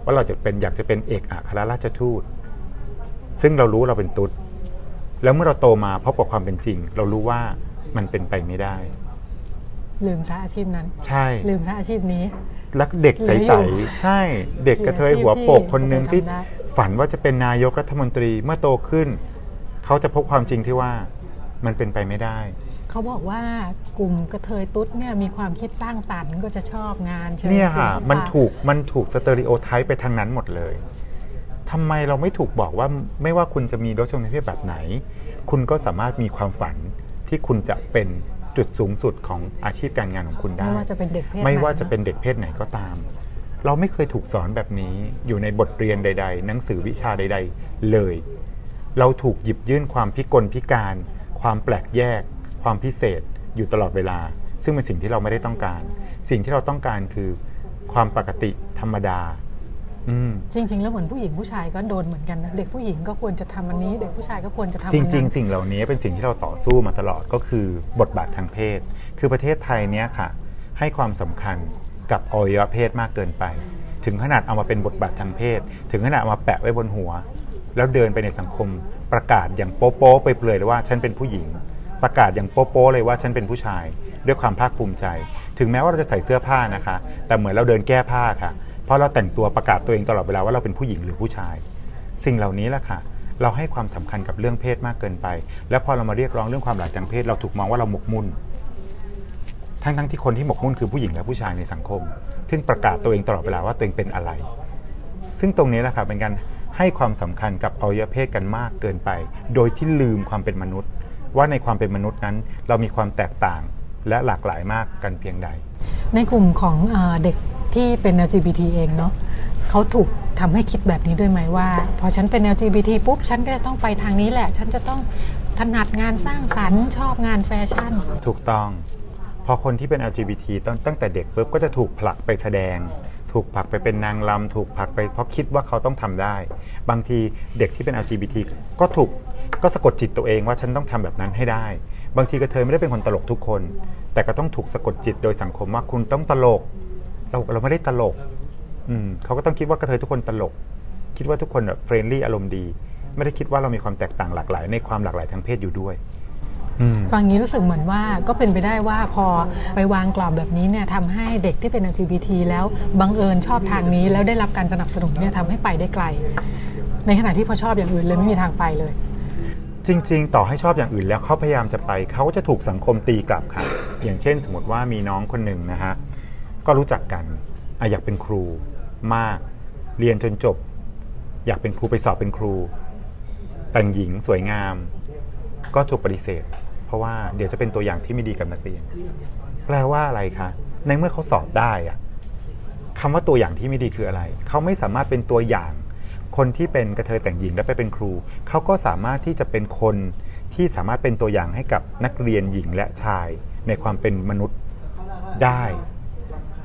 ว่าเราจะเป็นอยากจะเป็นเอกอัครราชทูต ซึ่งเรารู้เราเป็นตุ๊ด แล้วเมื่อเราโตมาพบกับความเป็นจริง เรารู้ว่ามันเป็นไปไม่ได้ ลืมซะอาชีพนั้น ใช่ ลืมซะอาชีพนี้ แล้วเด็กใสๆใช่ เด็กกระเทยหัวโปกคนหนึ่งที่ฝันว่าจะเป็นนายกรัฐมนตรีเมื่อโตขึ้น เขาจะพบความจริงที่ว่ามันเป็นไปไม่ได้ เขาบอกว่ากลุ่มกระเทยตุ๊ดเนี่ยมีความคิดสร้างสรรค์ก็จะชอบงานเนี่ยค่ะ มันถูกมันถูกสเตอริโอไทป์ไปทางนั้นหมดเลย ทำไมเราไม่ถูกบอกว่าไม่ว่าคุณจะมีรสชมในเพศแบบไหน คุณก็สามารถมีความฝันที่คุณจะเป็นจุดสูงสุดของอาชีพการงานของคุณได้ ไม่ว่าจะเป็นเด็กเพศไม่ว่าจะเป็นเด็กเพศไหนก็ตาม เราไม่เคยถูกสอนแบบนี้อยู่ในบทเรียนใด ๆ หนังสือวิชาใด ๆ เลย เราถูกหยิบยื่นความพิกลพิการ ความแปลกแยก ความพิเศษอยู่ตลอดเวลา ซึ่งเป็นสิ่งที่เราไม่ได้ต้องการ สิ่งที่เราต้องการคือความปกติธรรมดา จริง ๆ แล้วเหมือนผู้หญิงผู้ชายก็โดนเหมือนกันนะเด็กผู้หญิงก็ควรจะทำอันนี้ เด็กผู้ชายก็ควรจะทำจริง ๆ สิ่งเหล่านี้เป็นสิ่งที่เราต่อสู้มาตลอดก็คือบทบาททางเพศ คือประเทศไทยเนี้ยค่ะ ให้ความสำคัญกับอวัยวะเพศมากเกินไป ถึงขนาดเอามาเป็นบทบาททางเพศ ถึงขนาดเอามาแปะไว้บนหัว แล้วเดินไปในสังคมประกาศอย่างโป๊ะๆไปเปลือยเลยว่าฉันเป็นผู้หญิง ประกาศอย่างโป๊ะเลยว่าฉันเป็นผู้ชาย ด้วยความภาคภูมิใจ ถึงแม้ว่าเราจะใส่เสื้อผ้านะคะ แต่เหมือนเราเดินแก้ผ้าค่ะ เพราะเราแต่งตัวประกาศตัวเองตลอดเวลาว่าเราเป็นผู้หญิงหรือผู้ชาย สิ่งเหล่านี้แหละค่ะ เราให้ความสำคัญกับเรื่องเพศมากเกินไป แล้วพอเรามาเรียกร้องเรื่องความหลากทางเพศเราถูกมองว่าเราหมกมุ่นทั้งทั้งที่คนที่หมกมุ่นคือผู้หญิงและผู้ชายในสังคม ซึ่งประกาศตัวเองตลอดเวลาว่าตัวเองเป็นอะไร ซึ่งตรงนี้แหละค่ะเป็นการให้ความสำคัญกับอวัยวะเพศกันมากเกินไป โดยที่ลืมความเป็นมนุษย์ ว่าในความเป็นมนุษย์นั้น เรามีความแตกต่างและหลากหลายมากกันเพียงใด ในกลุ่มของเด็ก ที่เป็น LGBT เองเนาะเขาถูกทำให้คิดแบบนี้ด้วยไหมว่า พอฉันเป็น LGBT ปุ๊บ ฉันก็จะต้องไปทางนี้แหละ ฉันจะต้องถนัดงานสร้างสรรค์ชอบงานแฟชั่น ถูกต้อง พอคนที่เป็น LGBT ตั้งตั้งแต่เด็กปุ๊บก็จะถูกผลักไปแสดง ถูกผลักไปเป็นนางรำถูกผลักไปเพราะคิดว่าเขาต้องทำได้ บางทีเด็กที่เป็น LGBT ก็ถูกก็สะกดจิตตัวเองว่าฉันต้องทำแบบนั้นให้ได้ บางทีกระเทยไม่ได้เป็นคนตลกทุกคน แต่ก็ต้องถูกสะกดจิตโดยสังคมว่าคุณต้องตลก เราเราไม่ได้ตลก อืมเขาก็ต้องคิดว่ากระเทยทุกคนตลก คิดว่าทุกคนแบบเฟรนลี่อารมณ์ดีไไม่ได้คิดว่าเรามีความแตกต่างหลากหลาย ในความหลากหลายทางเพศอยู่ด้วยฟังนี้รู้สึกเหมือนว่าก็เป็นไปได้ว่าพอไปวางกรอบแบบนี้เนี่ยทำให้เด็กที่เป็น LGBT แล้วบังเอิญชอบทางนี้ แล้วได้รับการสนับสนุนเนี่ยทำให้ไปได้ไกล ในขณะที่พอชอบอย่างอื่นเลยไม่มีทางไปเลย จริง ๆ ต่อให้ชอบอย่างอื่นแล้วเขาพยายามจะไปเขาจะถูกสังคมตีกลับค่ะ อย่างเช่น สมมติว่ามีน้องคนหนึ่งนะฮะ ก็รู้จักกันออยากเป็นครูมาก เรียนจนจบ อยากเป็นครูไปสอบเป็นครู แต่งหญิงสวยงาม ก็ถูกปฏิเสธ เพราะว่าเดี๋ยวจะเป็นตัวอย่างที่ไม่ดีกับนักเรียน แปลว่าอะไรคะในเมื่อเขาสอบได้อะคำว่าตัวอย่างที่ไม่ดีคืออะไร เขาไม่สามารถเป็นตัวอย่างคนที่เป็นกระเทยแต่งหญิงและไปเป็นครู เขาก็สามารถที่จะเป็นคนที่สามารถเป็นตัวอย่างให้กับนักเรียนหญิงและชายในความเป็นมนุษย์ได้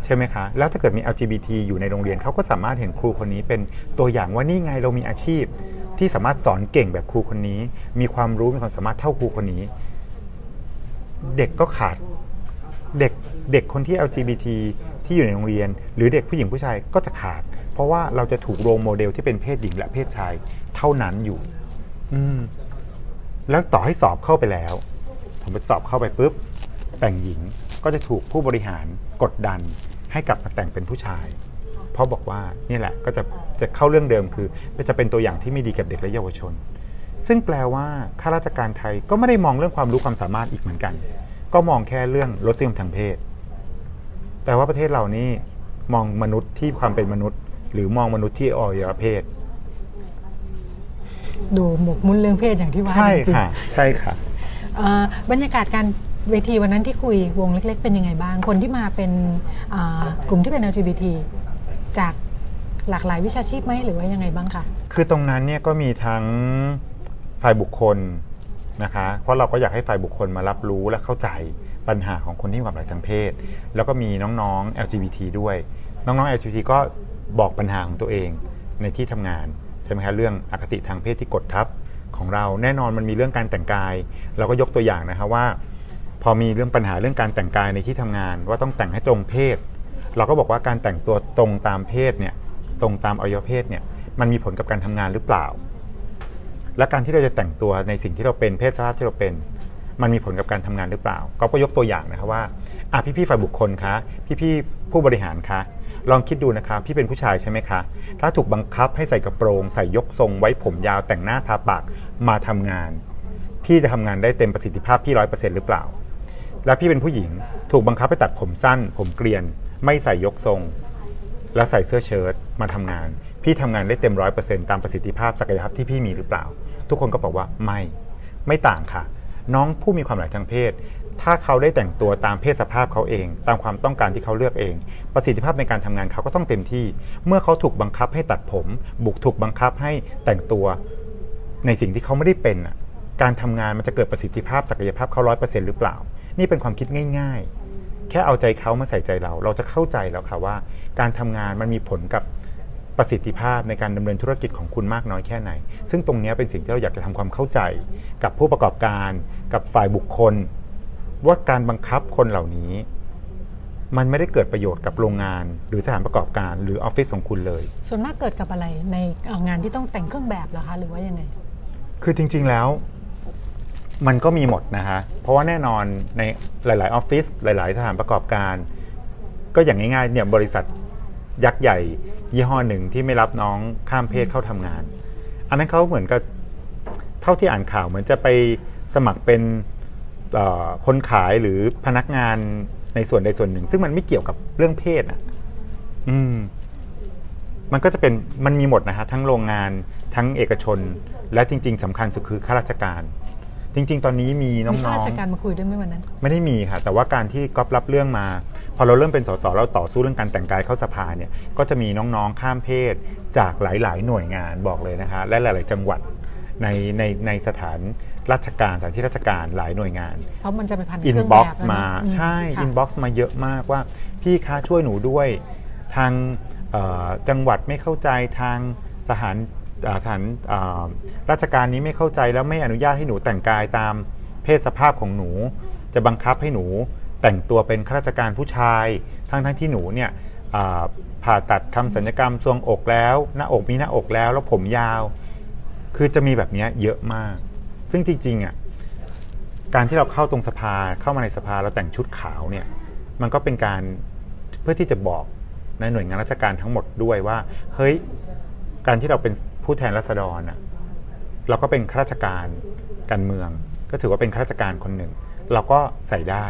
ใช่ไหมคะ แล้วถ้าเกิดมี LGBT อยู่ในโรงเรียนเขาก็สามารถเห็นครูคนนี้เป็นตัวอย่างว่านี่ไงเรามีอาชีพ ที่สามารถสอนเก่งแบบครูคนนี้ มีความรู้มีความสามารถเท่าครูคนนี้ เด็กก็ขาดเด็กเด็กคนที่ LGBT ที่อยู่ในโรงเรียน หรือเด็กผู้หญิงผู้ชายก็จะขาด เพราะว่าเราจะถูกโรโมเดลที่เป็นเพศหญิงและเพศชายเท่านั้นอยู่ อืมแล้วต่อให้สอบเข้าไปแล้วผมไปสอบเข้าไปปุ๊บแต่งหญิงก็จะถูกผู้บริหารกดดัน ให้กลับมาแต่งเป็นผู้ชาย เพราะบอกว่านี่แหละก็จะจะเข้าเรื่องเดิมคือจะเป็นตัวอย่างที่ไม่ดีกับเด็กและเยาวชน ซึ่งแปลว่าข้าราชการไทยก็ไม่ได้มองเรื่องความรู้ความสามารถอีกเหมือนกัน ก็มองแค่เรื่องรสนิยมทางเพศ แต่ว่าประเทศเรานี่มองมนุษย์ที่ความเป็นมนุษย์ หรือมองมนุษย์ที่อวัยวะเพศดูหมกมุ่นเรื่องเพศอย่างที่ว่าใช่ค่ะใช่ค่ะบรรยากาศการ เวทีวันนั้นที่คุยวงเล็ก ๆ เป็นยังไงบ้าง คนที่มาเป็นกลุ่มที่เป็น LGBT จากหลากหลายวิชาชีพไหมหรือว่ายังไงบ้างคะคือตรงนั้นเนี่ยก็มีทั้งฝ่ายบุคคลนะคะ เพราะเราก็อยากให้ฝ่ายบุคคลมารับรู้และเข้าใจปัญหาของคนที่มีความหลากหลายทางเพศ แล้วก็มีน้องๆ LGBT ด้วย น้องๆ LGBT ก็บอกปัญหาของตัวเองในที่ทำงานใช่ไหมคะเรื่องอคติทางเพศที่กดทับของเราแน่นอนมันมีเรื่องการแต่งกาย เราก็ยกตัวอย่างนะคะว่า พอมีเรื่องปัญหาเรื่องการแต่งกายในที่ทำงาน ว่าต้องแต่งให้ตรงเพศ เราก็บอกว่าการแต่งตัวตรงตามเพศเนี่ยตรงตามอวัยวะเพศเนี่ยมันมีผลกับการทำงานหรือเปล่า และการที่เราจะแต่งตัวในสิ่งที่เราเป็นเพศสภาพที่เราเป็น มันมีผลกับการทำงานหรือเปล่า ก็ก็ยกตัวอย่างนะครับว่าอะพี่ๆฝ่ายบุคคลคะพี่ๆผู้บริหารคะลองคิดดูนะคะพี่เป็นผู้ชายใช่ไหมคะ ถ้าถูกบังคับให้ใส่กระโปรง ใส่ยกทรงไว้ผมยาวแต่งหน้าทาปากมาทำงาน พี่จะทำงานได้เต็มประสิทธิภาพพี่ร้อยเปอร์เซ็นต์หรือเปล่า และพี่เป็นผู้หญิงถูกบังคับให้ตัดผมสั้น ผมเกลียน ไม่ใส่ยกทรง และใส่เสื้อเชิ้ตมาทำงาน พี่ทำงานได้เต็มร้อยเปอร์เซ็นต์ตามประสิทธิภาพศักยภาพที่พี่มีหรือเปล่า ทุกคนก็บอกว่าไม่ ไม่ต่างค่ะ น้องผู้มีความหลากทางเพศ ถ้าเขาได้แต่งตัวตามเพศสภาพเขาเอง ตามความต้องการที่เขาเลือกเอง ประสิทธิภาพในการทำงานเขาก็ต้องเต็มที่ เมื่อเขาถูกบังคับให้ตัดผม บุกถูกบังคับให้แต่งตัวในสิ่งที่เขาไม่ได้เป็นการทำงานมันจะเกิดประสิทธิภาพศักยภาพเขาร้อยเปอร์เซ็นต์หรือเปล่า นี่เป็นความคิดง่าย ๆ แค่เอาใจเขามาใส่ใจเรา เราจะเข้าใจแล้วค่ะว่า การทำงานมันมีผลกับประสิทธิภาพในการดำเนินธุรกิจของคุณมากน้อยแค่ไหน ซึ่งตรงนี้เป็นสิ่งที่เราอยากจะทำความเข้าใจ กับผู้ประกอบการ กับฝ่ายบุคคล ว่าการบังคับคนเหล่านี้ มันไม่ได้เกิดประโยชน์กับโรงงาน หรือสถานประกอบการหรือออฟฟิศของคุณเลย ส่วนมากเกิดกับอะไรในงานที่ต้องแต่งเครื่องแบบเหรอคะหรือว่ายังไง คือจริง ๆแล้ว มันก็มีหมดนะฮะ เพราะว่าแน่นอนในหลาย ๆ ออฟฟิศหลาย ๆ สถานประกอบการ ก็อย่างง่าย ๆ เนี่ยบริษัทยักษ์ใหญ่ ยี่ห้อหนึ่งที่ไม่รับน้องข้ามเพศเข้าทำงาน อันนั้นเขาเหมือนกับเท่าที่อ่านข่าวเหมือนจะไปสมัครเป็นคนขายหรือพนักงานในส่วนใดส่วนหนึ่ง ซึ่งมันไม่เกี่ยวกับเรื่องเพศอะ อืม มันก็จะเป็นมันมีหมดนะฮะทั้งโรงงานทั้งเอกชน และจริง ๆสำคัญสุดคือข้าราชการ จริง ๆ ตอนนี้มีน้องๆมีข้าราชการมาคุยด้วยไหมวันนั้น ไม่ได้มีค่ะ แต่ว่าการที่กอล์ฟรับเรื่องมา พอเราเริ่มเป็นสสเราต่อสู้เรื่องการแต่งกายเข้าสภาเนี่ยก็จะมีน้องๆข้ามเพศจากหลายๆ หน่วยงานบอกเลยนะคะและหลาย ๆ จังหวัดในในในสถานราชการสถานที่ราชการหลายหน่วยงาน เพราะมันจะไปผ่าน inbox มาใช่อินบ็อกซ์มาเยอะมากว่า พี่คะช่วยหนูด้วยทางจังหวัดไม่เข้าใจทางสถาน สถานราชการนี้ไม่เข้าใจแล้วไม่อนุญาตให้หนูแต่งกายตามเพศสภาพของหนู จะบังคับให้หนูแต่งตัวเป็นข้าราชการผู้ชาย ทั้งทั้งที่หนูเนี่ยผ่าตัดทำศัลยกรรมทรวงอกแล้ว หน้าอกมีหน้าอกแล้วแล้วผมยาว คือจะมีแบบนี้เยอะมาก ซึ่งจริงๆอะการที่เราเข้าตรงสภาเข้ามาในสภาเราแต่งชุดขาวเนี่ยมันก็เป็นการเพื่อที่จะบอกในหน่วยงานราชการทั้งหมดด้วยว่า เฮ้ย การที่เราเป็นผู้แทนรัษฎรอะเราก็เป็นข้าราชการการเมือง ก็ถือว่าเป็นข้าราชการคนหนึ่ง เราก็ใส่ได้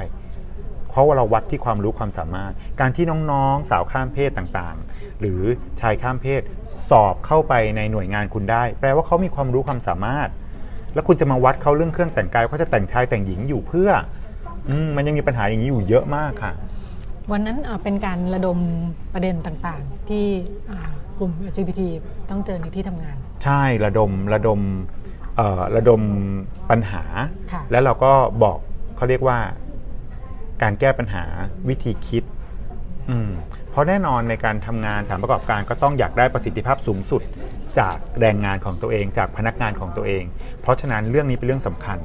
เพราะว่าเราวัดที่ความรู้ความสามารถ การที่น้องๆ สาวข้ามเพศต่างๆ หรือชายข้ามเพศสอบเข้าไปในหน่วยงานคุณได้ แปลว่าเขามีความรู้ความสามารถ แล้วคุณจะมาวัดเขาเรื่องเครื่องแต่งกายเขาจะแต่งชายแต่งหญิงอยู่เพื่ออมมันยังมีปัญหาอย่างนี้อยู่เยอะมากค่ะ วันนั้นเป็นการระดมประเด็นต่างๆ ที่ ลุ่ม LGBT ต้องเจอในที่ทำงาน ใช่ระดมระดมระดมปัญหา แล้วเราก็บอกเขาเรียกว่าการแก้ปัญหาวิธีคิดอืมเพราะแน่นอนในการทำงานสารประกอบการก็ต้องอยากได้ประสิทธิภาพสูงสุดจากแรงงานของตัวเอง จากพนักงานของตัวเอง เพราะฉะนั้นเรื่องนี้เป็นเรื่องสำคัญ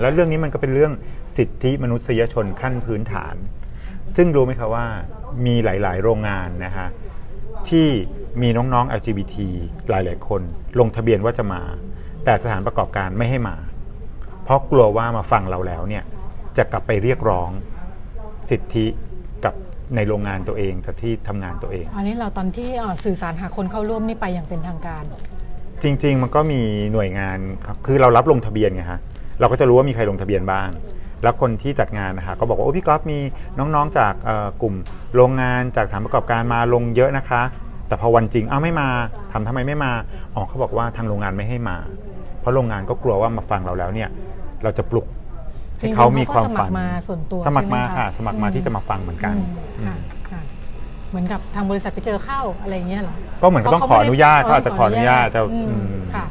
แล้วเรื่องนี้มันก็เป็นเรื่องสิทธิมนุษยชนขั้นพื้นฐาน ซึ่งรู้ไหมคะว่ามีหลาย ๆ โรงงานนะคะ ที่มีน้องๆ LGBT หลายๆ คนลงทะเบียนว่าจะมา แต่สถานประกอบการไม่ให้มา เพราะกลัวว่ามาฟังเราแล้วเนี่ยจะกลับไปเรียกร้องสิทธิกับในโรงงานตัวเองกับที่ทำงานตัวเอง อันนี้เราตอนที่สื่อสารหาคนเข้าร่วมนี่ไปอย่างเป็นทางการ จริง ๆ มันก็มีหน่วยงานครับคือเรารับลงทะเบียนไงฮะเราก็จะรู้ว่ามีใครลงทะเบียนบ้าง แล้วคนที่จัดงานนะคะก็บอกว่าโอ้พี่ก๊อฟมีน้องๆจากกลุ่มโรงงานจากสถานประกอบการมาลงเยอะนะคะ แต่พอวันจริงอ้าวไม่มาทำทำไมไม่มาอ๋อเขาบอกว่าทางโรงงานไม่ให้มา เพราะโรงงานก็กลัวว่ามาฟังเราแล้วเนี่ยเราจะปลุกให้เขามีความฝันมาส่วนตัวสมัครมาค่ะ สมัครมาที่จะมาฟังเหมือนกันเหมือนกับทางบริษัทไปเจอเข้าอะไรเงี้ยหรอก็เหมือนก็ต้องขออนุญาตเขาอาจจะขออนุญาตจะค่ะค่ะ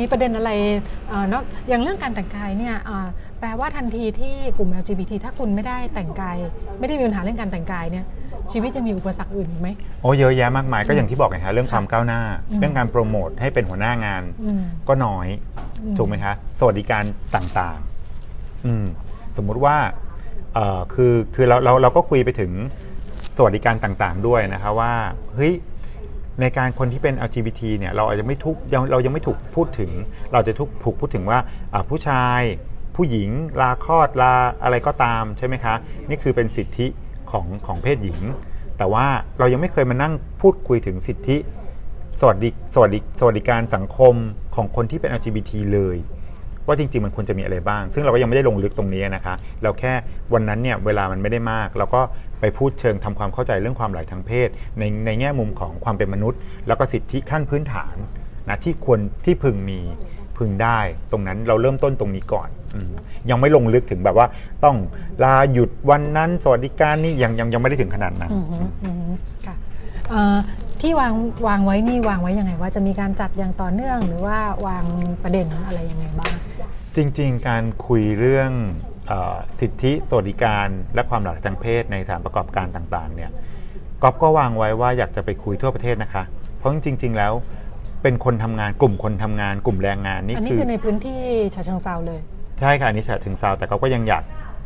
มีประเด็นอะไรเนาะอย่างเรื่องการแต่งกายเนี่ยแปลว่าทันทีที่กลุ่ม LGBT ถ้าคุณไม่ได้แต่งกาย ไม่ได้มีปัญหาเรื่องการแต่งกายเนี่ยชีวิตจะมีอุปสรรคอื่นอีกไหมโอ้เยอะแยะมากมายก็อย่างที่บอกไงฮะเรื่องความก้าวหน้า เรื่องการโปรโมทให้เป็นหัวหน้างาน ก็น้อยถูกไหมคะสวัสดิการต่างสมมุติว่าคือคือเราเราเราก็คุยไปถึงสวัสดิการต่างๆด้วยนะคะว่าเฮ้ย ในการคนที่เป็น LGBT เนี่ยเราอาจจะไม่ทุกเรายังไม่ถูกพูดถึง เราจะทุกถูกพูดถึงว่าผู้ชายผู้หญิงลาคลอดลาอะไรก็ตามใช่ไหมคะ นี่คือเป็นสิทธิของของเพศหญิง แต่ว่าเรายังไม่เคยมานั่งพูดคุยถึงสิทธิสวัสดิสวัสดิสวัสดิการสังคมของคนที่เป็น LGBT เลย ว่าจริงๆมันควรจะมีอะไรบ้าง ซึ่งเราก็ยังไม่ได้ลงลึกตรงนี้นะคะ เราแค่วันนั้นเนี่ยเวลามันไม่ได้มาก เราก็ไปพูดเชิงทำความเข้าใจเรื่องความหลากทางเพศ ในในแง่มุมของความเป็นมนุษย์ แล้วก็สิทธิขั้นพื้นฐานนะที่ควรที่พึงมีพึงได้ ตรงนั้นเราเริ่มต้นตรงนี้ก่อนยังไม่ลงลึกถึงแบบว่าต้องลาหยุดวันนั้นสวัสดิการนี่ยังยังยังไม่ได้ถึงขนาดนั้นค่ะ ที่วางวางไว้นี่วางไว้ยังไงว่าจะมีการจัดอย่างต่อเนื่อง หรือว่าวางประเด็นอะไรยังไงบ้าง จริง ๆ การคุยเรื่องอสิทธิสวัสดิการ และความหลากหลายทางเพศในสถานประกอบการต่างๆเนี่ยก๊อฟก็วางไว้ว่าอยากจะไปคุยทั่วประเทศนะคะ เพราะจริง ๆ แล้วเป็นคนทำงานกลุ่มคนทำงานกลุ่มแรงงานนี่คืออันนี้คือในพื้นที่ฉะเชิงเซาเลย ใช่ค่ะอันนี้ฉะเชิงเซาแต่เขาก็ยังอยาก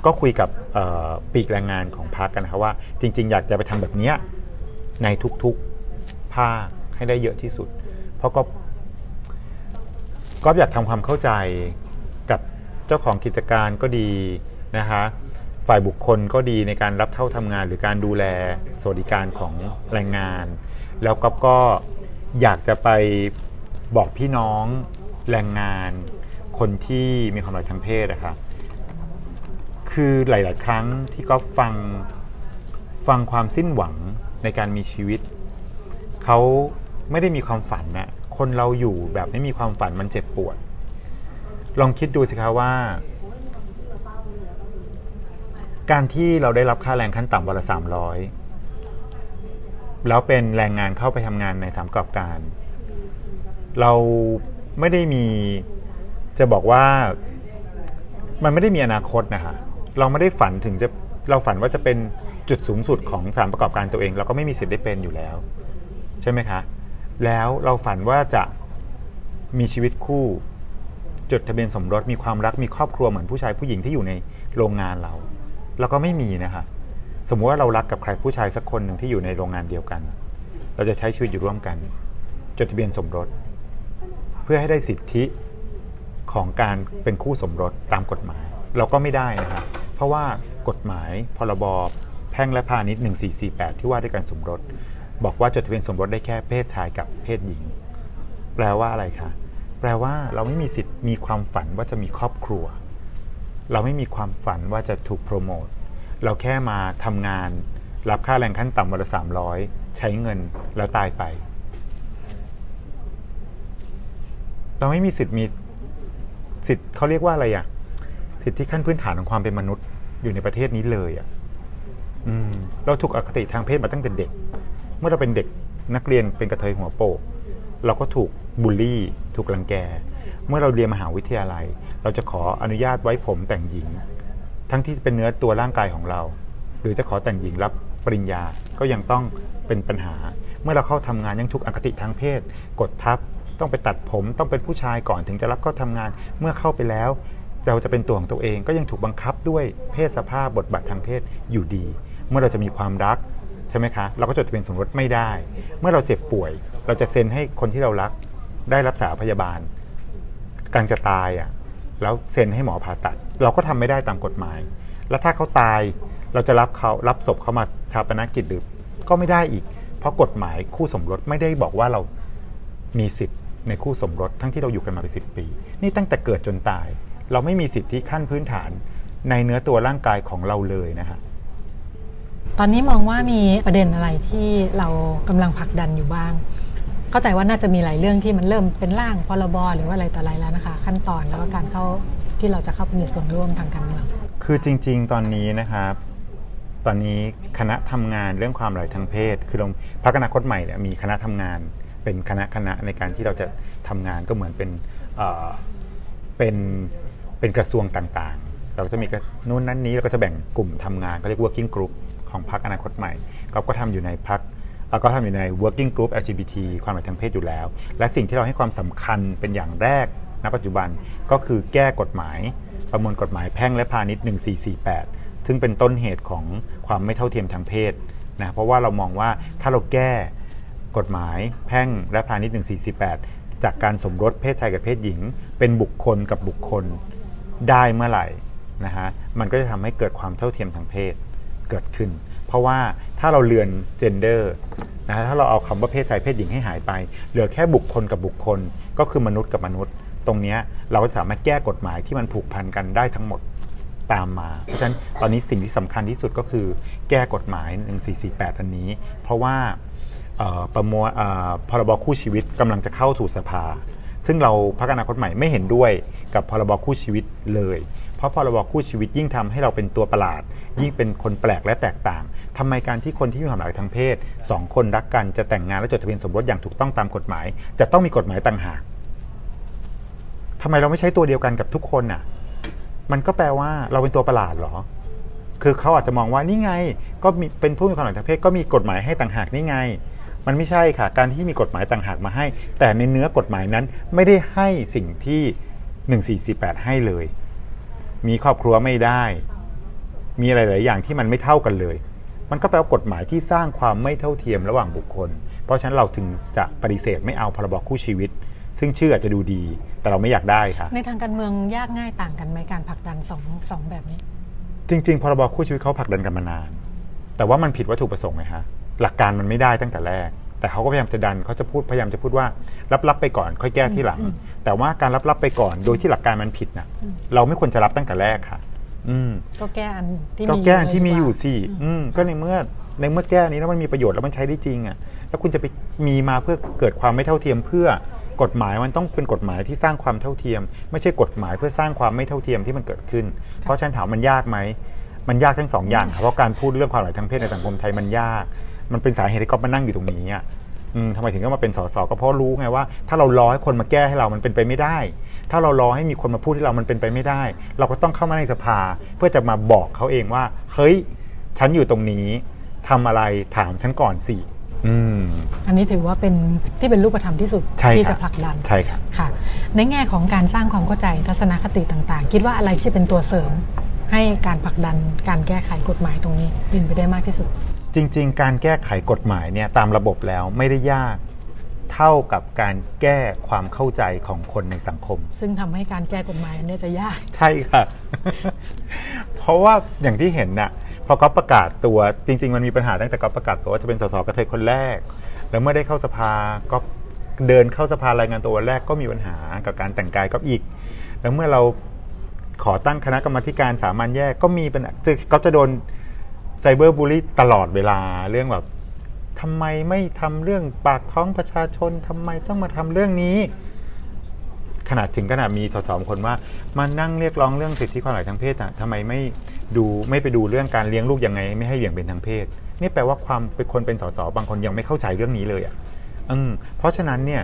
ก็คุยกับปีกแรงงานของพรรคกันนะคะว่า จริง ๆ อยากจะไปทำแบบนี้ ในทุกๆภาคให้ได้เยอะที่สุด เพราะก็ก็อยากทำความเข้าใจกับเจ้าของกิจการก็ดีนะคะฝ่ายบุคคลก็ดีในการรับเท่าทำงาน หรือการดูแลสวัสดิการของแรงงาน แล้วก็ก็อยากจะไปบอกพี่น้องแรงงาน คนที่มีความหลากทางเพศนะคะคือหลาย ๆ ครั้งที่ก็ฟังฟังความสิ้นหวัง ในการมีชีวิต เขาไม่ได้มีความฝันนะคนเราอยู่แบบไม่มีความฝันมันเจ็บปวด ลองคิดดูสิคะว่า การที่เราได้รับค่าแรงขั้นต่ำวันละสามร้อยแล้วเป็นแรงงานเข้าไปทำงานในสามกรอบการ เราไม่ได้มีจะบอกว่ามันไม่ได้มีอนาคตนะคะเราไม่ได้ฝันถึงจะเราฝันว่าจะเป็น จุดสูงสุดของสานประกอบการตัวเอง เราก็ไม่มีสิทธิ์ได้เป็นอยู่แล้ว ใช่ไหมคะ แล้วเราฝันว่าจะมีชีวิตคู่ จดทะเบียนสมรสมีความรักมีครอบครัวเหมือนผู้ชายผู้หญิงที่อยู่ในโรงงานเรา เราก็ไม่มีนะคะสมมุติว่าเรารักกับใครผู้ชายสักคนหนึ่งที่อยู่ในโรงงานเดียวกัน เราจะใช้ชีวิตอยู่ร่วมกัน จดทะเบียนสมรส เพื่อให้ได้สิทธิของการเป็นคู่สมรสตามกฎหมาย เราก็ไม่ได้นะครับเพราะว่ากฎหมายพรบ แพ่งและพาณิชย์1448 ที่ว่าด้วยการสมรส บอกว่าจดทะเบียนสมรสได้แค่เพศชายกับเพศหญิง แปลว่าอะไรคะแปลว่าเราไม่มีสิทธิ์มีความฝันว่าจะมีครอบครัว เราไม่มีความฝันว่าจะถูกโปรโมทเราแค่มาทำงาน รับค่าแรงขั้นต่ำวันละสามร้อยใช้เงินแล้วตายไป เราไม่มีสิทธิ์มีสิทธิ์เขาเรียกว่าอะไรอะสิทธิขั้นพื้นฐานของความเป็นมนุษย์อยู่ในประเทศนี้เลยอะ เราถูกอคติทางเพศมาตั้งแต่เด็ก เมื่อเราเป็นเด็กนักเรียนเป็นกระเทยหัวโปกเราก็ถูกบูลลี่ ถูกลังแก เมื่อเราเรียนมหาวิทยาลัย เราจะขออนุญาตไว้ผมแต่งหญิง ทั้งที่เป็นเนื้อตัวร่างกายของเรา หรือจะขอแต่งหญิงรับปริญญาก็ยังต้องเป็นปัญหา เมื่อเราเข้าทำงานยังถูกอคติทางเพศ กดทับต้องไปตัดผมต้องเป็นผู้ชายก่อนถึงจะรับเข้าทำงาน เมื่อเข้าไปแล้วเราจะเป็นตัวของตัวเองก็ยังถูกบังคับด้วยเพศสภาพบทบาททางเพศอยู่ดี เมื่อเราจะมีความรักใช่ไหมคะ เราก็จดทะเบียนสมรสไม่ได้ เมื่อเราเจ็บป่วย เราจะเซ็นให้คนที่เรารักได้รักษาพยาบาลกำลังจะตายอะแล้วเซ็นให้หมอผ่าตัด เราก็ทำไม่ได้ตามกฎหมาย แล้วถ้าเขาตายเราจะรับเขารับศพเขามาชาปนกิจหรือก็ไม่ได้อีก เพราะกฎหมายคู่สมรสไม่ได้บอกว่าเรามีสิทธิ์ในคู่สมรสทั้งที่เราอยู่กันมาเป็นสิปี นี่ตั้งแต่เกิดจนตาย เราไม่มีสิทธิขั้นพื้นฐานในเนื้อตัวร่างกายของเราเลยนะฮะ ตอนนี้มองว่ามีประเด็นอะไรที่เรากำลังผลักดันอยู่บ้าง เข้าใจว่าน่าจะมีหลายเรื่องที่มันเริ่มเป็นร่างพรบหรือว่าอะไรต่ออะไรแล้วนะคะ ขั้นตอนแล้วก็การเข้าที่เราจะเข้าไปมีส่วนร่วมทางการเมือง คือจริง ๆ ตอนนี้นะครับ ตอนนี้คณะทำงานเรื่องความหลากหลายทางเพศ คือเราพักอนาคตใหม่เนี่ยมีคณะทำงานเป็นคณะคณะในการที่เราจะทำงานก็เหมือนเป็นเป็นเป็นกระทรวงต่างๆ เราจะมีนู่นนั้นนี้เราก็จะแบ่งกลุ่มทำงานก็เรียก working group ของพรรคอนาคตใหม่ก็ก็ทำอยู่ในพรรคก็ทำอยู่ใน working group LGBT ความหมายทางเพศอยู่แล้ว และสิ่งที่เราให้ความสำคัญเป็นอย่างแรกณปัจจุบันก็คือแก้กฎหมาย ประมวลกฎหมายแพ่งและพาณิชย์ 1448 ซึ่งเป็นต้นเหตุของความไม่เท่าเทียมทางเพศนะเพราะว่าเรามองว่าถ้าเราแก้กฎหมายแพ่งและพาณิชย์ 1448 จากการสมรสเพศชายกับเพศหญิง เป็นบุคคลกับบุคคลได้เมื่อไหร่นะฮะมันก็จะทำให้เกิดความเท่าเทียมทางเพศ เกิดขึ้น เพราะว่าถ้าเราเลือน gender นะฮะถ้าเราเอาคำว่าเพศชายเพศหญิงให้หายไป เหลือแค่บุคคลกับบุคคล ก็คือมนุษย์กับมนุษย์ ตรงนี้เราก็สามารถแก้กฎหมายที่มันผูกพันกันได้ทั้งหมดตามมา เพราะฉะนั้นตอนนี้สิ่งที่สำคัญที่สุดก็คือ แก้กฎหมาย 1448 อันนี้ เพราะว่าประมวลพรบคู่ชีวิตกำลังจะเข้าถูกสภา ซึ่งเราพักอนาคตใหม่ไม่เห็นด้วยกับพรบคู่ชีวิตเลย เพราะพอเรบคู่ชีวิตยิ่งทำให้เราเป็นตัวประหลาด ยิ่งเป็นคนแปลกและแตกต่างทำไมการที่คนที่มีความหลากหลายทางเพศสองคนรักกันจะแต่งงานและจดทะเบียนสมรสอย่างถูกต้องตามกฎหมาย จะต้องมีกฎหมายต่างหากทำไมเราไม่ใช้ตัวเดียวกันกับทุกคนน่ะ มันก็แปลว่าเราเป็นตัวประหลาดหรอ คือเขาอาจจะมองว่านี่ไง ก็มีเป็นผู้มีความหลากหลายทางเพศก็มีกฎหมายให้ต่างหากนี่ไง มันไม่ใช่ค่ะ การที่มีกฎหมายต่างหากมาให้ แต่ในเนื้อกฎหมายนั้นไม่ได้ให้สิ่งที่ 1448ให้เลย มีครอบครัวไม่ได้ มีอะไรหลายอย่างที่มันไม่เท่ากันเลย มันก็แปลว่ากฎหมายที่สร้างความไม่เท่าเทียมระหว่างบุคคล เพราะฉะนั้นเราถึงจะปฏิเสธไม่เอาพรบคู่ชีวิต ซึ่งชื่ออาจจะดูดี แต่เราไม่อยากได้ค่ะ ในทางการเมืองยากง่ายต่างกันไหมการผลักดันสองสองแบบนี้ จริง ๆ พรบคู่ชีวิตเขาผลักดันกันมานาน แต่ว่ามันผิดวัตถุประสงค์ไงฮะหลักการมันไม่ได้ตั้งแต่แรก แต่เขาก็พยายามจะดันเขาจะพูดพยายามจะพูดว่ารับรับไปก่อน ค่อยแก้ที่หลัง แต่ว่าการรับรับไปก่อนโดยที่หลักการมันผิดนะเราไม่ควรจะรับตั้งแต่แรกค่ะ อืก็แก้อันที่ก็แก้อันที่มีอยู่สิอืก็ในเมื่อในเมื่อแก้นี้แล้วมันมีประโยชน์แล้วมันใช้ได้จริงอะแล้วคุณจะไปมีมาเพื่อเกิดความไม่เท่าเทียมเพื่อกฎหมายมันต้องเป็นกฎหมายที่สร้างความเท่าเทียม ไม่ใช่กฎหมายเพื่อสร้างความไม่เท่าเทียมที่มันเกิดขึ้น เพราะฉันถามมันยากไหมมันยากทั้งสองอย่างครับเพราะการพูดเรื่องความหลากหลายทางเพศในสังคมไทยมันยาก มันเป็นสาเหตุที่ก๊อฟมานั่งอยู่ตรงนี้อะทำไมถึงต้องมาเป็นสสก็เพราะรู้ไงว่า ถ้าเรารอให้คนมาแก้ให้เรามันเป็นไปไม่ได้ ถ้าเรารอให้มีคนมาพูดให้เรามันเป็นไปไม่ได้ เราก็ต้องเข้ามาในสภา เพื่อจะมาบอกเขาเองว่า เฮ้ย ฉันอยู่ตรงนี้ทำอะไรถามฉันก่อนสิอันนี้ถือว่าเป็นที่เป็นรูปธรรมที่สุดที่จะผลักดันใช่ครับค่ะ ในแง่ของการสร้างความเข้าใจทัศนคติต่างๆ คิดว่าอะไรที่เป็นตัวเสริม ให้การผลักดันการแก้ไขกฎหมายตรงนี้เป็นไปได้มากที่สุด จริง ๆ การแก้ไขกฎหมายเนี่ยตามระบบแล้วไม่ได้ยากเท่ากับการแก้ความเข้าใจของคนในสังคม ซึ่งทำให้การแก้กฎหมายเนี่ยจะยาก ใช่ค่ะ เพราะว่าอย่างที่เห็นน่ะพอก็ประกาศตัวจริง ๆ มันมีปัญหาตั้งแต่ก็ประกาศตัวว่าจะเป็นสสกระเทยคนแรก แล้วเมื่อได้เข้าสภาก็เดินเข้าสภารายงานตัววันแรกก็มีปัญหากับการแต่งกายก็อีก แล้วเมื่อเราขอตั้งคณะกรรมาการสามัญแยกก็มีปัญหาก็จะโดน ไซเบอร์บูลลี่ตลอดเวลาเรื่องแบบทำไมไม่ทำเรื่องปากท้องประชาชนทำไมต้องมาทำเรื่องนี้ ขนาดถึงขนาดมีสสคนว่ามานั่งเรียกร้องเรื่องสิทธิความหลากหลายทางเพศอะทำไมไม่ดูไม่ไปดูเรื่องการเลี้ยงลูกยังไง ไม่ให้เบี่ยงเป็นทางเพศ นี่แปลว่าความเป็นคนเป็นสสบางคนยังไม่เข้าใจเรื่องนี้เลยอะอืมเพราะฉะนั้นเนี่ย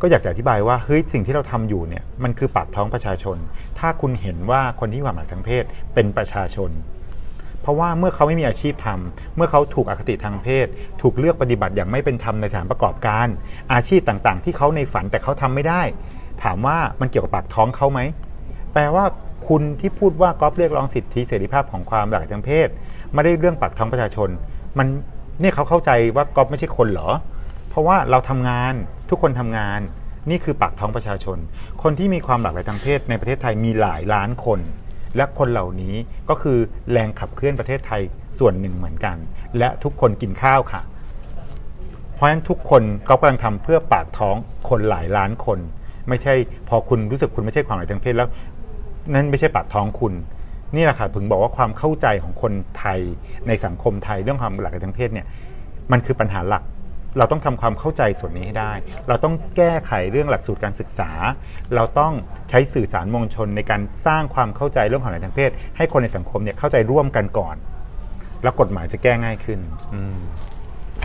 ก็อยากจะอธิบายว่าเฮ้ยสิ่งที่เราทำอยู่เนี่ยมันคือปากท้องประชาชน ถ้าคุณเห็นว่าคนที่ความหลากหลายทางเพศเป็นประชาชน เพราะว่าเมื่อเขาไม่มีอาชีพทำเมื่อเขาถูกอคติทางเพศ ถูกเลือกปฏิบัติอย่างไม่เป็นธรรมในสถานประกอบการ อาชีพต่างๆ ที่เขาในฝันแต่เขาทำไม่ได้ ถามว่ามันเกี่ยวกับปากท้องเขาไหมแปลว่าคุณที่พูดว่าก๊อฟเรียกร้องสิทธิเสรีภาพของความหลากหลายทางเพศไม่ได้เรื่องปากท้องประชาชน มันเนี่ยเขาเข้าใจว่าก๊อฟไม่ใช่คนเหรอ เพราะว่าเราทำงานทุกคนทำงาน นี่คือปากท้องประชาชน คนที่มีความหลากหลายทางเพศในประเทศไทยมีหลายล้านคน และคนเหล่านี้ก็คือแรงขับเคลื่อนประเทศไทยส่วนหนึ่งเหมือนกัน และทุกคนกินข้าวค่ะ เพราะฉะนั้นทุกคนก็กำลังทำเพื่อปากท้องคนหลายล้านคน ไม่ใช่พอคุณรู้สึกคุณไม่ใช่ความหลากหลายทางเพศแล้ว นั่นไม่ใช่ปากท้องคุณนี่แหละค่ะถึงบอกว่าความเข้าใจของคนไทยในสังคมไทยเรื่องความหลากหลายทางเพศเนี่ยมันคือปัญหาหลัก เราต้องทำความเข้าใจส่วนนี้ให้ได้ เราต้องแก้ไขเรื่องหลักสูตรการศึกษา เราต้องใช้สื่อสารมวลชนในการสร้างความเข้าใจเรื่องความหลายทางเพศ ให้คนในสังคมเนี่ยเข้าใจร่วมกันก่อน แล้วกฎหมายจะแก้ง่ายขึ้น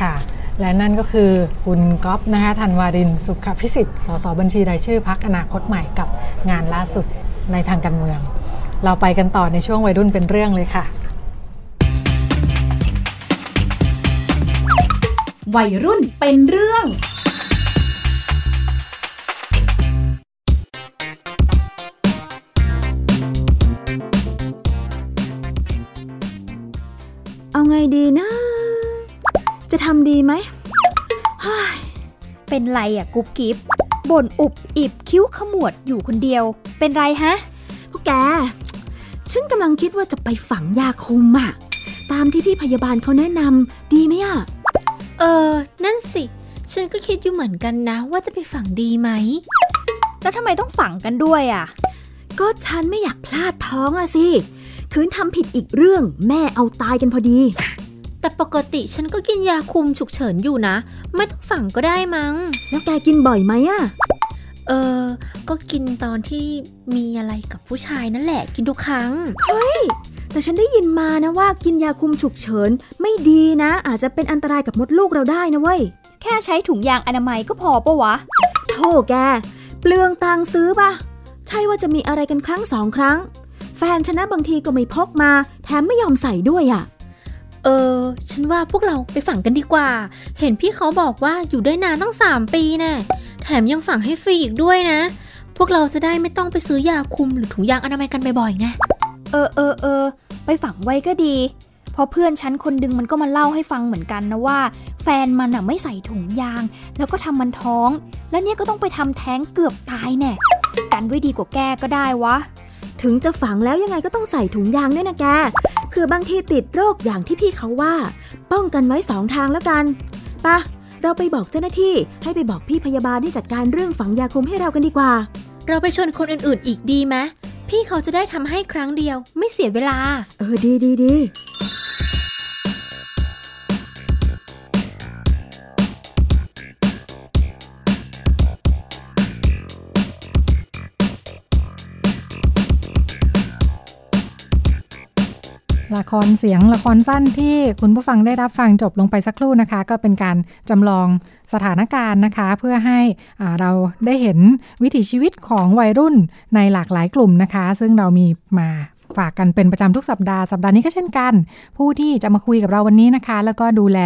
ค่ะ และนั่นก็คือคุณก๊อฟนะคะธันวารินสุขพิสิทธิ์สสบัญชีรายชื่อพักอนาคตใหม่กับงานล่าสุดในทางการเมือง เราไปกันต่อในช่วงวัยรุ่นเป็นเรื่องเลยค่ะ วัยรุ่นเป็นเรื่อง เอาไงดีนะ จะทำดีไหมเป็นไรอะกุ๊บกิ๊บบ่นอุบอิบคิ้วขมวดอยู่คนเดียว เป็นไรฮะพวกแก ฉันกำลังคิดว่าจะไปฝังยาคุมอะตามที่พี่พยาบาลเขาแนะนำดีไหมอะ เออ นั่นสิ ฉันก็คิดอยู่เหมือนกันนะ ว่าจะไปฝังดีไหม แล้วทำไมต้องฝังกันด้วยอะก็ฉันไม่อยากพลาดท้องอะสิ คืนทำผิดอีกเรื่องแม่เอาตายกันพอดี แต่ปกติฉันก็กินยาคุมฉุกเฉินอยู่นะ ไม่ต้องฝังก็ได้มั้ง แล้วแกกินบ่อยไหมอะเออ ก็กินตอนที่มีอะไรกับผู้ชายนั่นแหละ กินทุกครั้ง แต่ฉันได้ยินมานะว่ากินยาคุมฉุกเฉินไม่ดีนะ อาจจะเป็นอันตรายกับมดลูกเราได้นะเว้ย แค่ใช้ถุงยางอนามัยก็พอปะวะโธ่แก เปลืองตังค์ซื้อปะใช่ว่าจะมีอะไรกันครั้งสองครั้ง แฟนฉันนะบางทีก็ไม่พกมา แถมไม่ยอมใส่ด้วยอะเออ ฉันว่าพวกเราไปฝังกันดีกว่า เห็นพี่เขาบอกว่าอยู่ได้นานตั้งสามปีแน่แถมยังฝังให้ฟรีอีกด้วยนะ พวกเราจะได้ไม่ต้องไปซื้อยาคุมหรือถุงยางอนามัยกันบ่อยๆไง เออเออเออไปฝังไว้ก็ดี เพราะเพื่อนฉันคนดึงมันก็มาเล่าให้ฟังเหมือนกันนะว่า แฟนมันอะไม่ใส่ถุงยาง แล้วก็ทำมันท้อง แล้วเนี่ยก็ต้องไปทำแท้งเกือบตายแน่กันไว้ดีกว่าแก้ก็ได้วะ ถึงจะฝังแล้วยังไงก็ต้องใส่ถุงยางด้วยนะแกเผื่อบางทีติดโรคอย่างที่พี่เขาว่า ป้องกันไว้สองทางแล้วกันปะเราไปบอกเจ้าหน้าที่ให้ไปบอกพี่พยาบาลที่จัดการเรื่องฝังยาคุมให้เรากันดีกว่า เราไปชวนคนอื่นๆ อีกดีไหม พี่เขาจะได้ทำให้ครั้งเดียว ไม่เสียเวลา เออดีดีดี ละครเสียงละครสั้นที่คุณผู้ฟังได้รับฟังจบลงไปสักครู่นะคะ ก็เป็นการจำลองสถานการณ์นะคะ เพื่อให้เราได้เห็นวิถีชีวิตของวัยรุ่นในหลากหลายกลุ่มนะคะ ซึ่งเรามีมาฝากกันเป็นประจำทุกสัปดาห์สัปดาห์นี้ก็เช่นกัน ผู้ที่จะมาคุยกับเราวันนี้นะคะ แล้วก็ดูแล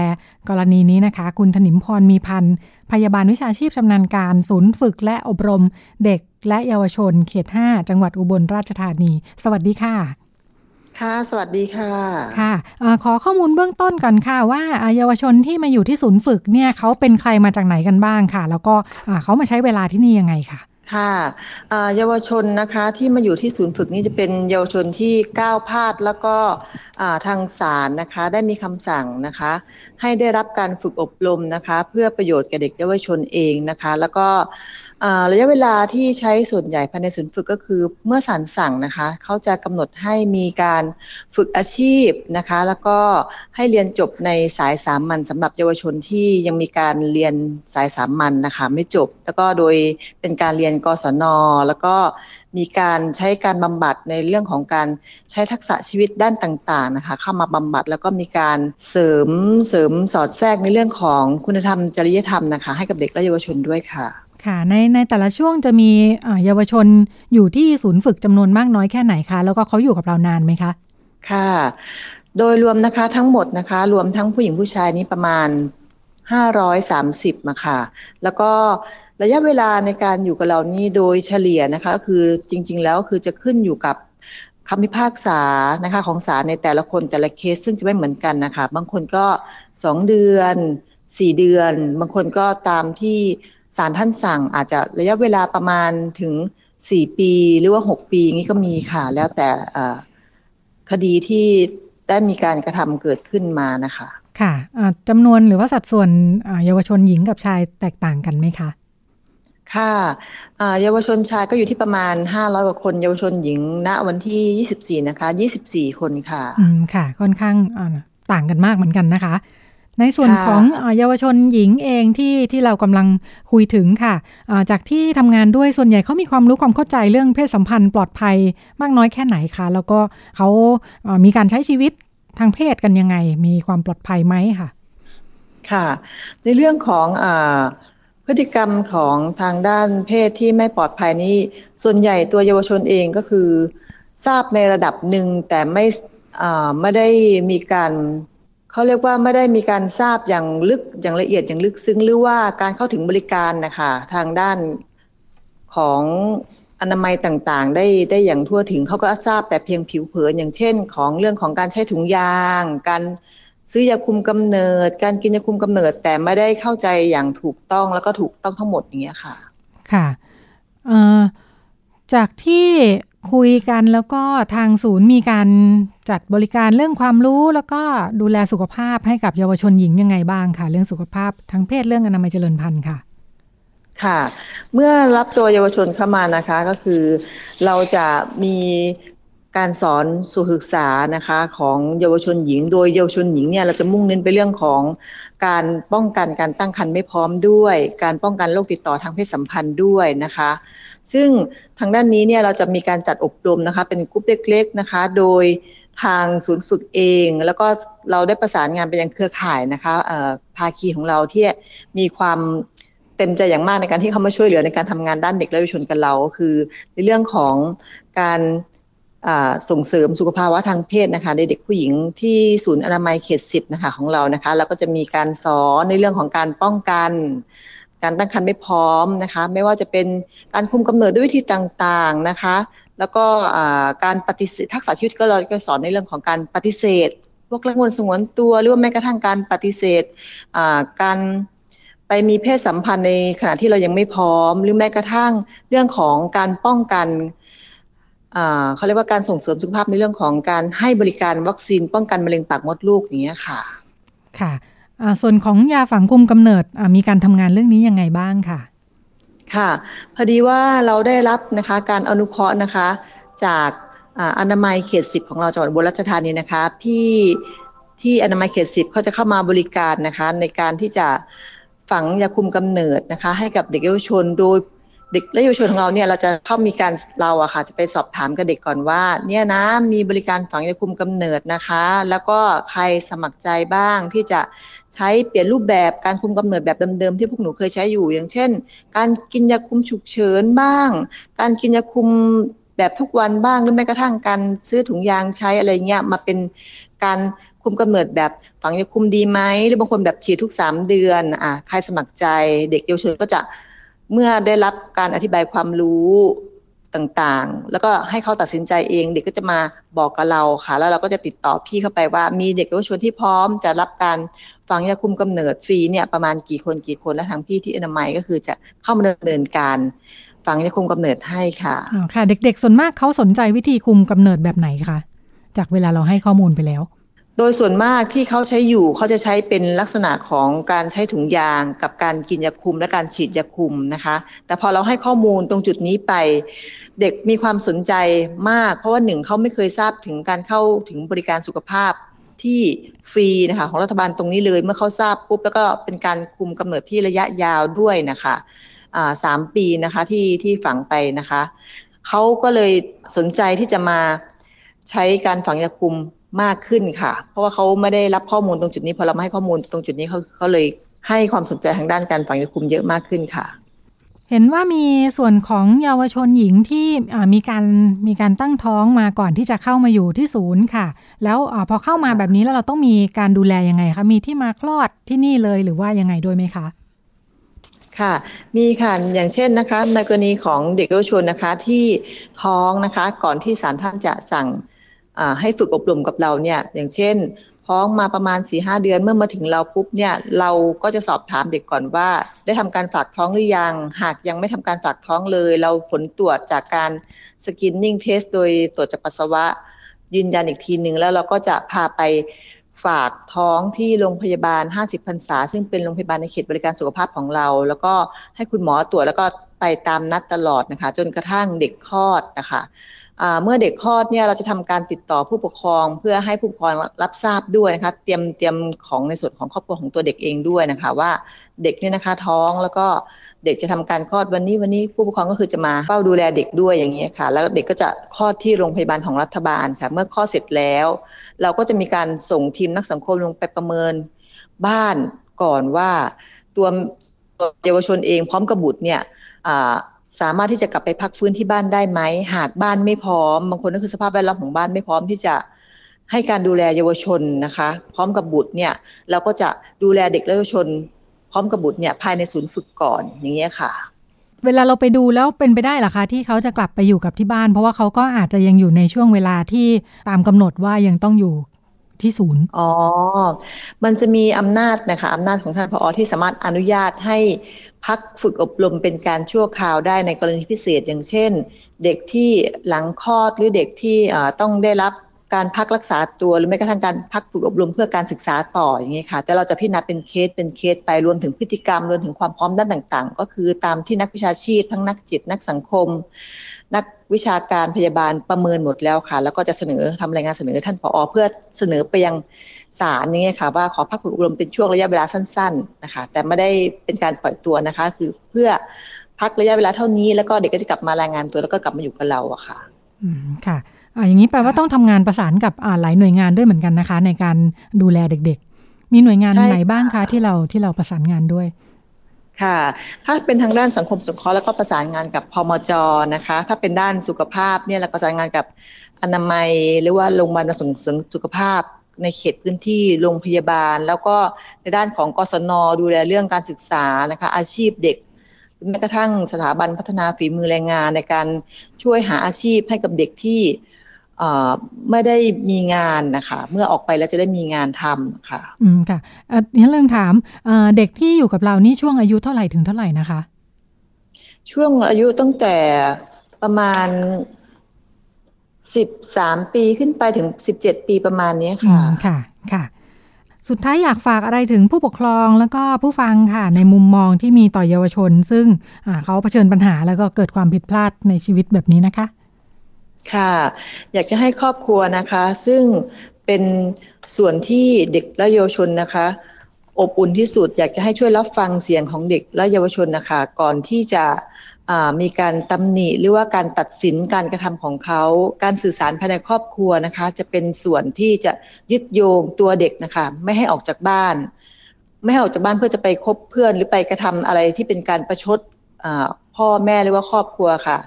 กรณีนี้นะคะ คุณถนิมพรมีพันธ์พยาบาลวิชาชีพชำนาญการ ศูนย์ฝึกและอบรม เด็กและเยาวชน เขต 5 จังหวัดอุบลราชธานี สวัสดีค่ะ ค่ะ สวัสดีค่ะ ค่ะอขอข้อมูลเบื้องต้นก่อนค่ะ ว่าเยาวชนที่มาอยู่ที่ศูนย์ฝึกเนี่ยเขาเป็นใครมาจากไหนกันบ้างค่ะ แล้วก็เขามาใช้เวลาที่นี่ยังไงค่ะ ค่ะเยาวชนนะคะที่มาอยู่ที่ศูนย์ฝึกนี้จะเป็นเยาวชนที่ก้าวพลาดแล้วก็ทางศาลนะคะได้มีคำสั่งนะคะ ให้ได้รับการฝึกอบรมนะคะ เพื่อประโยชน์แก่เด็กเยาวชนเองนะคะ แล้วก็ระยะเวลาที่ใช้ส่วนใหญ่ภายในศูนย์ฝึกก็คือเมื่อศาลสั่งนะคะเขาจะกำหนดให้มีการฝึกอาชีพนะคะ แล้วก็ให้เรียนจบในสายสามัญสำหรับเยาวชนที่ยังมีการเรียนสายสามัญนนะคะไม่จบ แล้วก็โดยเป็นการเรียนกศน แล้วก็มีการใช้การบำบัดในเรื่องของการใช้ทักษะชีวิตด้านต่างๆนะคะเข้ามาบำบัดแล้วก็มีการเสริมเสริมสอดแทรกในเรื่องของคุณธรรมจริยธรรมนะคะให้กับเด็กและเยาวชนด้วยค่ะค่ะในในแต่ละช่วงจะมีเยาวชนอยู่ที่ศูนย์ฝึกจำนวนมากน้อยแค่ไหนคะ แล้วก็เขาอยู่กับเรานานไหมคะ ค่ะ โดยรวมนะคะทั้งหมดนะคะ รวมทั้งผู้หญิงผู้ชายนี้ประมาณ 530มาค่ะ แล้วก็ ระยะเวลาในการอยู่กับเรานี่โดยเฉลี่ยนะคะก็คือจริง ๆ แล้วคือจะขึ้นอยู่กับคำพิพากษานะคะของศาลในแต่ละคนแต่ละเคสซึ่งจะไม่เหมือนกันนะคะ บางคนก็สองเดือนสี่เดือน บางคนก็ตามที่ศาลท่านสั่งอาจจะระยะเวลาประมาณถึงสี่ปีหรือว่าหกปีนี้ก็มีค่ะ แล้วแต่คดีที่ได้มีการกระทำเกิดขึ้นมานะคะ ค่ะจำนวนหรือว่าสัดส่วนเยาวชนหญิงกับชายแตกต่างกันไหมคะ ค่ะเยาวชนชายก็อยู่ที่ประมาณ 500 กว่าคน เยาวชนหญิง ณ วันที่ 24 นะคะ 24 คนค่ะ อืม ค่ะ ค่อนข้างต่างกันมากเหมือนกันนะคะ ในส่วนของเยาวชนหญิงเองที่ที่เรากำลังคุยถึงค่ะ จากที่ทำงานด้วยส่วนใหญ่เขามีความรู้ความเข้าใจเรื่องเพศสัมพันธ์ปลอดภัยมากน้อยแค่ไหนคะ แล้วก็เขามีการใช้ชีวิตทางเพศกันยังไง มีความปลอดภัยไหมค่ะ ค่ะ ในเรื่องของอ พฤติกรรมของทางด้านเพศที่ไม่ปลอดภัยนี้ ส่วนใหญ่ตัวเยาวชนเองก็คือ ทราบในระดับหนึ่งแต่ไม่ไม่ได้มีการเขาเรียกว่าไม่ได้มีการทราบอย่างลึกอย่างละเอียดอย่างลึกซึ้งหรือว่าการเข้าถึงบริการนะคะทางด้านของอนามัยต่างๆ ได้ได้อย่างทั่วถึงเขาก็ทราบแต่เพียงผิวเผินอย่างเช่น ของเรื่องของการใช้ถุงยาง การ ซื้อยาคุมกำเนิด การกินยาคุมกำเนิด แต่ไม่ได้เข้าใจอย่างถูกต้องแล้วก็ถูกต้องทั้งหมดอย่างเงี้ยค่ะ ค่ะจากที่คุยกันแล้วก็ทางศูนย์มีการจัดบริการเรื่องความรู้ แล้วก็ดูแลสุขภาพให้กับเยาวชนหญิงยังไงบ้างค่ะเรื่องสุขภาพทั้งเพศเรื่องอนามัยเจริญพันธุ์ค่ะ ค่ะ เมื่อรับตัวเยาวชนเข้ามานะคะก็คือ เราจะมี การสอนสุศึกษานะคะของเยาวชนหญิง โดยเยาวชนหญิงเนี่ยเราจะมุ่งเน้นไปเรื่องของการป้องกันการตั้งครรภ์ไม่พร้อมด้วย การป้องกันโรคติดต่อทางเพศสัมพันธ์ด้วยนะคะ ซึ่งทางด้านนี้เนี่ยเราจะมีการจัดอบรมนะคะเป็นกลุ่มเล็กๆนะคะโดยทางศูนย์ฝึกเอง แล้วก็เราได้ประสานงานไปยังเครือข่ายนะคะภาคีของเราที่มีความเต็มใจอย่างมากในการที่เขามาช่วยเหลือในการทำงานด้านเด็กและเยาวชนกันเรา คือในเรื่องของการ ส่งเสริมสุขภาวะทางเพศนะคะในเด็กผู้หญิงที่ศูนย์อนามัยเขตสิบนะคะของเรานะคะแล้วก็จะมีการสอนในเรื่องของการป้องกัน การตั้งครรภ์ไม่พร้อมนะคะ ไม่ว่าจะเป็นการคุมกำเนิดด้วยวิธีต่างๆนะคะ แล้วก็การปฏิเสธทักษะชีวิตก็เราก็สอนในเรื่องของการปฏิเสธพวกละงวนสงวนตัวหรือว่าแม้กระทั่งการปฏิเสธการไปมีเพศสัมพันธ์ในขณะที่เรายังไม่พร้อม หรือแม้กระทั่งเรื่องของการป้องกัน เขาเรียกว่าการส่งเสริมสุขภาพในเรื่องของการให้บริการวัคซีนป้องกันมะเร็งปากมดลูกอย่างเงี้ยค่ะ ค่ะส่วนของยาฝังคุมกำเนิดมีการทำงานเรื่องนี้ยังไงบ้างค่ะ ค่ะ พอดีว่าเราได้รับนะคะการอนุเคราะห์นะคะ จากอนามัยเขตสิบของเราจังหวัดบุรีรัมย์ธานีนะคะ พี่ที่อนามัยเขตสิบเขาจะเข้ามาบริการนะคะ ในการที่จะฝังยาคุมกำเนิดนะคะ ให้กับเด็กเยาวชนโดย เด็กและเยาวชนของเราเนี่ยเราจะเข้ามีการเราอะค่ะจะไปสอบถามกับเด็กก่อนว่า เนี่ยนะมีบริการฝังยาคุมกำเนิดนะคะ แล้วก็ใครสมัครใจบ้างที่จะใช้เปลี่ยนรูปแบบการคุมกำเนิดแบบเดิมๆที่พวกหนูเคยใช้อยู่ อย่างเช่น การกินยาคุมฉุกเฉินบ้าง การกินยาคุมแบบทุกวันบ้างหรือแม้กระทั่งการซื้อถุงยางใช้อะไรเงี้ยมาเป็นการคุมกำเนิดแบบฝังยาคุมดีไหมหรือบางคนแบบฉีดทุกสามเดือนอะใครสมัครใจเด็กเยาวชนก็จะ เมื่อได้รับการอธิบายความรู้ต่างๆ แล้วก็ให้เขาตัดสินใจเอง เด็กก็จะมาบอกกับเราค่ะ แล้วเราก็จะติดต่อพี่เข้าไปว่า มีเด็กเยาวชนที่พร้อมจะรับการฝังยาคุมกำเนิดฟรีเนี่ยประมาณกี่คนกี่คนและทางพี่ที่อนามัยก็คือจะเข้ามาดำเนินการฝังยาคุมกำเนิดให้ค่ะอ๋อค่ะ เด็กๆส่วนมากเขาสนใจวิธีคุมกำเนิดแบบไหนคะจากเวลาเราให้ข้อมูลไปแล้ว โดยส่วนมากที่เขาใช้อยู่เขาจะใช้เป็นลักษณะของการใช้ถุงยางกับการกินยาคุมและการฉีดยาคุมนะคะ แต่พอเราให้ข้อมูลตรงจุดนี้ไป เด็กมีความสนใจมาก เพราะว่าหนึ่งเขาไม่เคยทราบถึงการเข้าถึงบริการสุขภาพที่ฟรีนะคะของรัฐบาลตรงนี้เลยเมื่อเขาทราบปุ๊บแล้วก็เป็นการคุมกำเนิดที่ระยะยาวด้วยนะคะสามปีนะคะที่ที่ฝังไปนะคะเขาก็เลยสนใจที่จะมาใช้การฝังยาคุม มากขึ้นค่ะ เพราะว่าเขาไม่ได้รับข้อมูลตรงจุดนี้พอเราไม่ให้ข้อมูลตรงจุดนี้เขาเขาเลยให้ความสนใจทางด้านการฝังยาคุมเยอะมากขึ้นค่ะ เห็นว่ามีส่วนของเยาวชนหญิงที่มีการมีการตั้งท้องมาก่อนที่จะเข้ามาอยู่ที่ศูนย์ค่ะ แล้วอพอเข้ามาแบบนี้แล้วเราต้องมีการดูแลยังไงคะมีที่มาคลอดที่นี่เลยหรือว่ายังไงด้วยไหมคะค่ะมีค่ะอย่างเช่นนะคะในกรณีของเด็กเยาวชนนะคะที่ท้องนะคะ ก่อนที่ศาลท่านจะสั่ง ให้ฝึกอบรมกับเราเนี่ยอย่างเช่นท้องมาประมาณ4ีหเดือนเมื่อมาถึงเราปุ๊บเนี่ยเราก็จะสอบถามเด็กก่อนว่า ได้ทำการฝากท้องหรือยัง หากยังไม่ทำการฝากท้องเลย เราผลตรวจจากการสกินนิ่งเทสโดยตรวจจากปัสสาวะยืนยันอีกทีหนึ่งแล้วเราก็จะพาไปฝากท้องที่โรงพยาบาล 50พรรษา ซึ่งเป็นโรงพยาบาลในเขตบริการสุขภาพของเรา แล้วก็ให้คุณหมอตรวจแล้วก็ไปตามนัดตลอดนะคะ จนกระทั่งเด็กคลอดนะคะ เมื่อเด็กคลอดเนี่ยเราจะทำการติดต่อผู้ปกครอง เพื่อให้ผู้ปกครองรับทราบด้วยนะคะ เตรียมเตรียมของในส่วนของครอบครัวของตัวเด็กเองด้วยนะคะ ว่าเด็กเนี่ยนะคะท้องแล้วก็เด็กจะทำการคลอดวันนี้วันนี้ผู้ปกครองก็คือจะมาเฝ้าดูแลเด็กด้วยอย่างนี้ค่ะ แล้วเด็กก็จะคลอดที่โรงพยาบาลของรัฐบาลค่ะ เมื่อคลอดเสร็จแล้ว เราก็จะมีการส่งทีมนักสังคมลงไปประเมินบ้านก่อนว่าตัวเยาวชนเองพร้อมกับบุตรเนี่ย สามารถที่จะกลับไปพักฟื้นที่บ้านได้ไหม หากบ้านไม่พร้อม บางคนก็คือสภาพแวดล้อมของบ้านไม่พร้อมที่จะให้การดูแลเยาวชนนะคะ พร้อมกับบุตรเนี่ยเราก็จะดูแลเด็กและเยาวชน พร้อมกับบุตรเนี่ยภายในศูนย์ฝึกก่อนอย่างเงี้ยค่ะ เวลาเราไปดูแล้วเป็นไปได้หรอคะที่เขาจะกลับไปอยู่กับที่บ้าน เพราะว่าเขาก็อาจจะยังอยู่ในช่วงเวลาที่ตามกำหนดว่ายังต้องอยู่ที่ศูนย์ อ๋อ มันจะมีอำนาจนะคะอำนาจของท่านพออที่สามารถอนุญาตให้ พักฝึกอบรมเป็นการชั่วคราวได้ในกรณีพิเศษ อย่างเช่น เด็กที่หลังคลอดหรือเด็กที่ต้องได้รับการพักรักษาตัวหรือแม้กระทั่งการพักฝึกอบรมเพื่อการศึกษาต่ออย่างนี้ค่ะ แต่เราจะพิจารณาเป็นเคสเป็นเคสไปรวมถึงพฤติกรรมรวมถึงความพร้อมด้านต่างๆ ก็คือตามที่นักวิชาชีพ ทั้งนักจิตนักสังคม นักวิชาการพยาบาลประเมินหมดแล้วค่ะ แล้วก็จะเสนอทำรายงานเสนอท่านผอเพื่อเสนอไปยัง ศาลอย่างเงี้ยค่ะว่าขอพักฝึกอบรมเป็นช่วงระยะเวลาสั้น ๆนะคะ แต่ไม่ได้เป็นการปล่อยตัวนะคะ คือเพื่อพักระยะเวลาเท่านี้แล้วก็เด็กก็จะกลับมารายงานตัวแล้วก็กลับมาอยู่กับเราอะค่ะ อืมค่ะอ่าอย่างนี้แปลว่าต้องทำงานประสานกับอ่าหลายหน่วยงานด้วยเหมือนกันนะคะ ในการดูแลเด็ก ๆ มีหน่วยงานไหนบ้างคะที่เราที่เราประสานงานด้วยค่ะ ถ้าเป็นทางด้านสังคมสงเคราะห์แล้วก็ประสานงานกับพมจนะคะ ถ้าเป็นด้านสุขภาพเนี่ยเราประสานงานกับอนามัยหรือว่าโรงพยาบาลส่งเสริมสุขภาพ ในเขตพื้นที่โรงพยาบาล แล้วก็ในด้านของกศนดูแลเรื่องการศึกษานะคะอาชีพเด็กแม้กระทั่งสถาบันพัฒนาฝีมือแรงงานในการช่วยหาอาชีพให้กับเด็กที่ไม่ได้มีงานนะคะ เมื่อออกไปแล้วจะได้มีงานทำค่ะ อืมค่ะนี่เรื่องถามเด็กที่อยู่กับเรานี่ช่วงอายุเท่าไหร่ถึงเท่าไหร่นะคะ ช่วงอายุตั้งแต่ประมาณ สิบสามปีขึ้นไปถึงสิบเจ็ดปีประมาณนี้ค่ะค่ะค่ะ สุดท้ายอยากฝากอะไรถึงผู้ปกครองแล้วก็ผู้ฟังค่ะ ในมุมมองที่มีต่อเยาวชน ซึ่งเขาเผชิญปัญหาแล้วก็เกิดความผิดพลาดในชีวิตแบบนี้นะคะ ค่ะ อยากจะให้ครอบครัวนะคะ ซึ่งเป็นส่วนที่เด็กและเยาวชนนะคะ อบอุ่นที่สุดอยากจะให้ช่วยรับฟังเสียงของเด็กและเยาวชนนะคะ ก่อนที่จะ มีการตำหนิหรือว่าการตัดสินการกระทำของเขา การสื่อสารภายในครอบครัวนะคะ จะเป็นส่วนที่จะยึดโยงตัวเด็กนะคะ ไม่ให้ออกจากบ้าน ไม่ให้ออกจากบ้านเพื่อจะไปคบเพื่อนหรือไปกระทำอะไรที่เป็นการประชดพ่อแม่หรือว่าครอบครัวค่ะ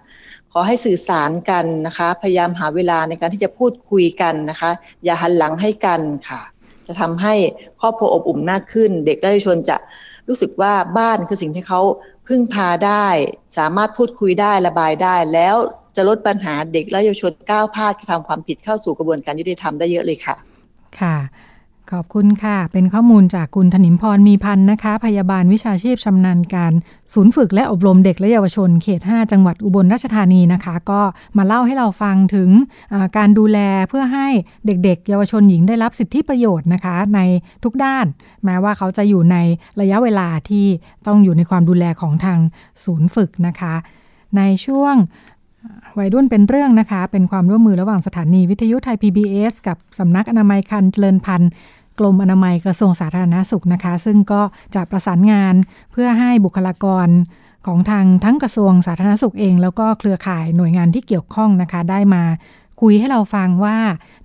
ขอให้สื่อสารกันนะคะ พยายามหาเวลาในการที่จะพูดคุยกันนะคะ อย่าหันหลังให้กันค่ะ จะทำให้ครอบครัวอบอุ่นมากขึ้น เด็กและเยาวชนจะรู้สึกว่าบ้านคือสิ่งที่เขา พึ่งพาได้ สามารถพูดคุยได้ระบายได้ แล้วจะลดปัญหาเด็กและเยาวชนก้าวพลาดกระทำความผิดเข้าสู่กระบวนการยุติธรรมได้เยอะเลยค่ะ ค่ะ ขอบคุณค่ะ เป็นข้อมูลจากคุณธนิมพรมีพันธ์นะคะ พยาบาลวิชาชีพชำนาญการ ศูนย์ฝึกและอบรมเด็กและเยาวชน เขต 5 จังหวัดอุบลราชธานีนะคะ ก็มาเล่าให้เราฟังถึงการดูแลเพื่อให้เด็กๆ เยาวชนหญิงได้รับสิทธิประโยชน์นะคะ ในทุกด้าน แม้ว่าเขาจะอยู่ในระยะเวลาที่ต้องอยู่ในความดูแลของทางศูนย์ฝึกนะคะ ในช่วงวัยรุ่นเป็นเรื่องนะคะ เป็นความร่วมมือระหว่างสถานีวิทยุไทย PBS กับสำนักอนามัยคันเจริญพันธ์ กรมอนามัยกระทรวงสาธารณาสุขนะคะ ซึ่งก็จะประสานงานเพื่อให้บุคลากรของทางทั้งกระทรวงสาธารณสุขเอง แล้วก็เครือข่ายหน่วยงานที่เกี่ยวข้องนะคะ ได้มาคุยให้เราฟังว่า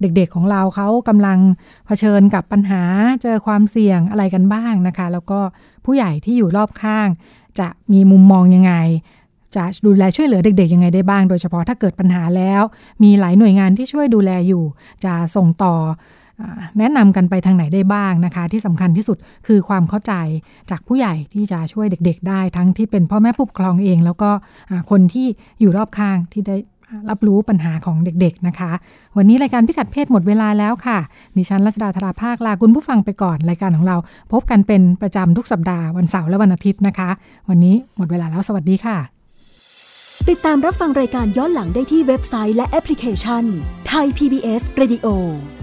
เด็กๆของเราเขากำลังเผชิญกับปัญหาเจอความเสี่ยงอะไรกันบ้างนะคะ แล้วก็ผู้ใหญ่ที่อยู่รอบข้าง จะมีมุมมองยังไง จะดูแลช่วยเหลือเด็กๆยังไงได้บ้าง โดยเฉพาะถ้าเกิดปัญหาแล้ว มีหลายหน่วยงานที่ช่วยดูแลอยู่ จะส่งต่อ แนะนำกันไปทางไหนได้บ้างนะคะ ที่สำคัญที่สุดคือความเข้าใจจากผู้ใหญ่ที่จะช่วยเด็ก ๆ ได้ ทั้งที่เป็นพ่อแม่ผู้ปกครองเอง แล้วก็คนที่อยู่รอบข้างที่ได้รับรู้ปัญหาของเด็กๆนะคะ วันนี้รายการพิกัดเพศหมดเวลาแล้วค่ะ ดิฉันรัชดาธราภาคลาคุณผู้ฟังไปก่อนรายการของเรา พบกันเป็นประจำทุกสัปดาห์วันเสาร์และวันอาทิตย์นะคะ วันนี้หมดเวลาแล้วสวัสดีค่ะ ติดตามรับฟังรายการย้อนหลังได้ที่เว็บไซต์และแอปพลิเคชันไทย PBS Radio ไ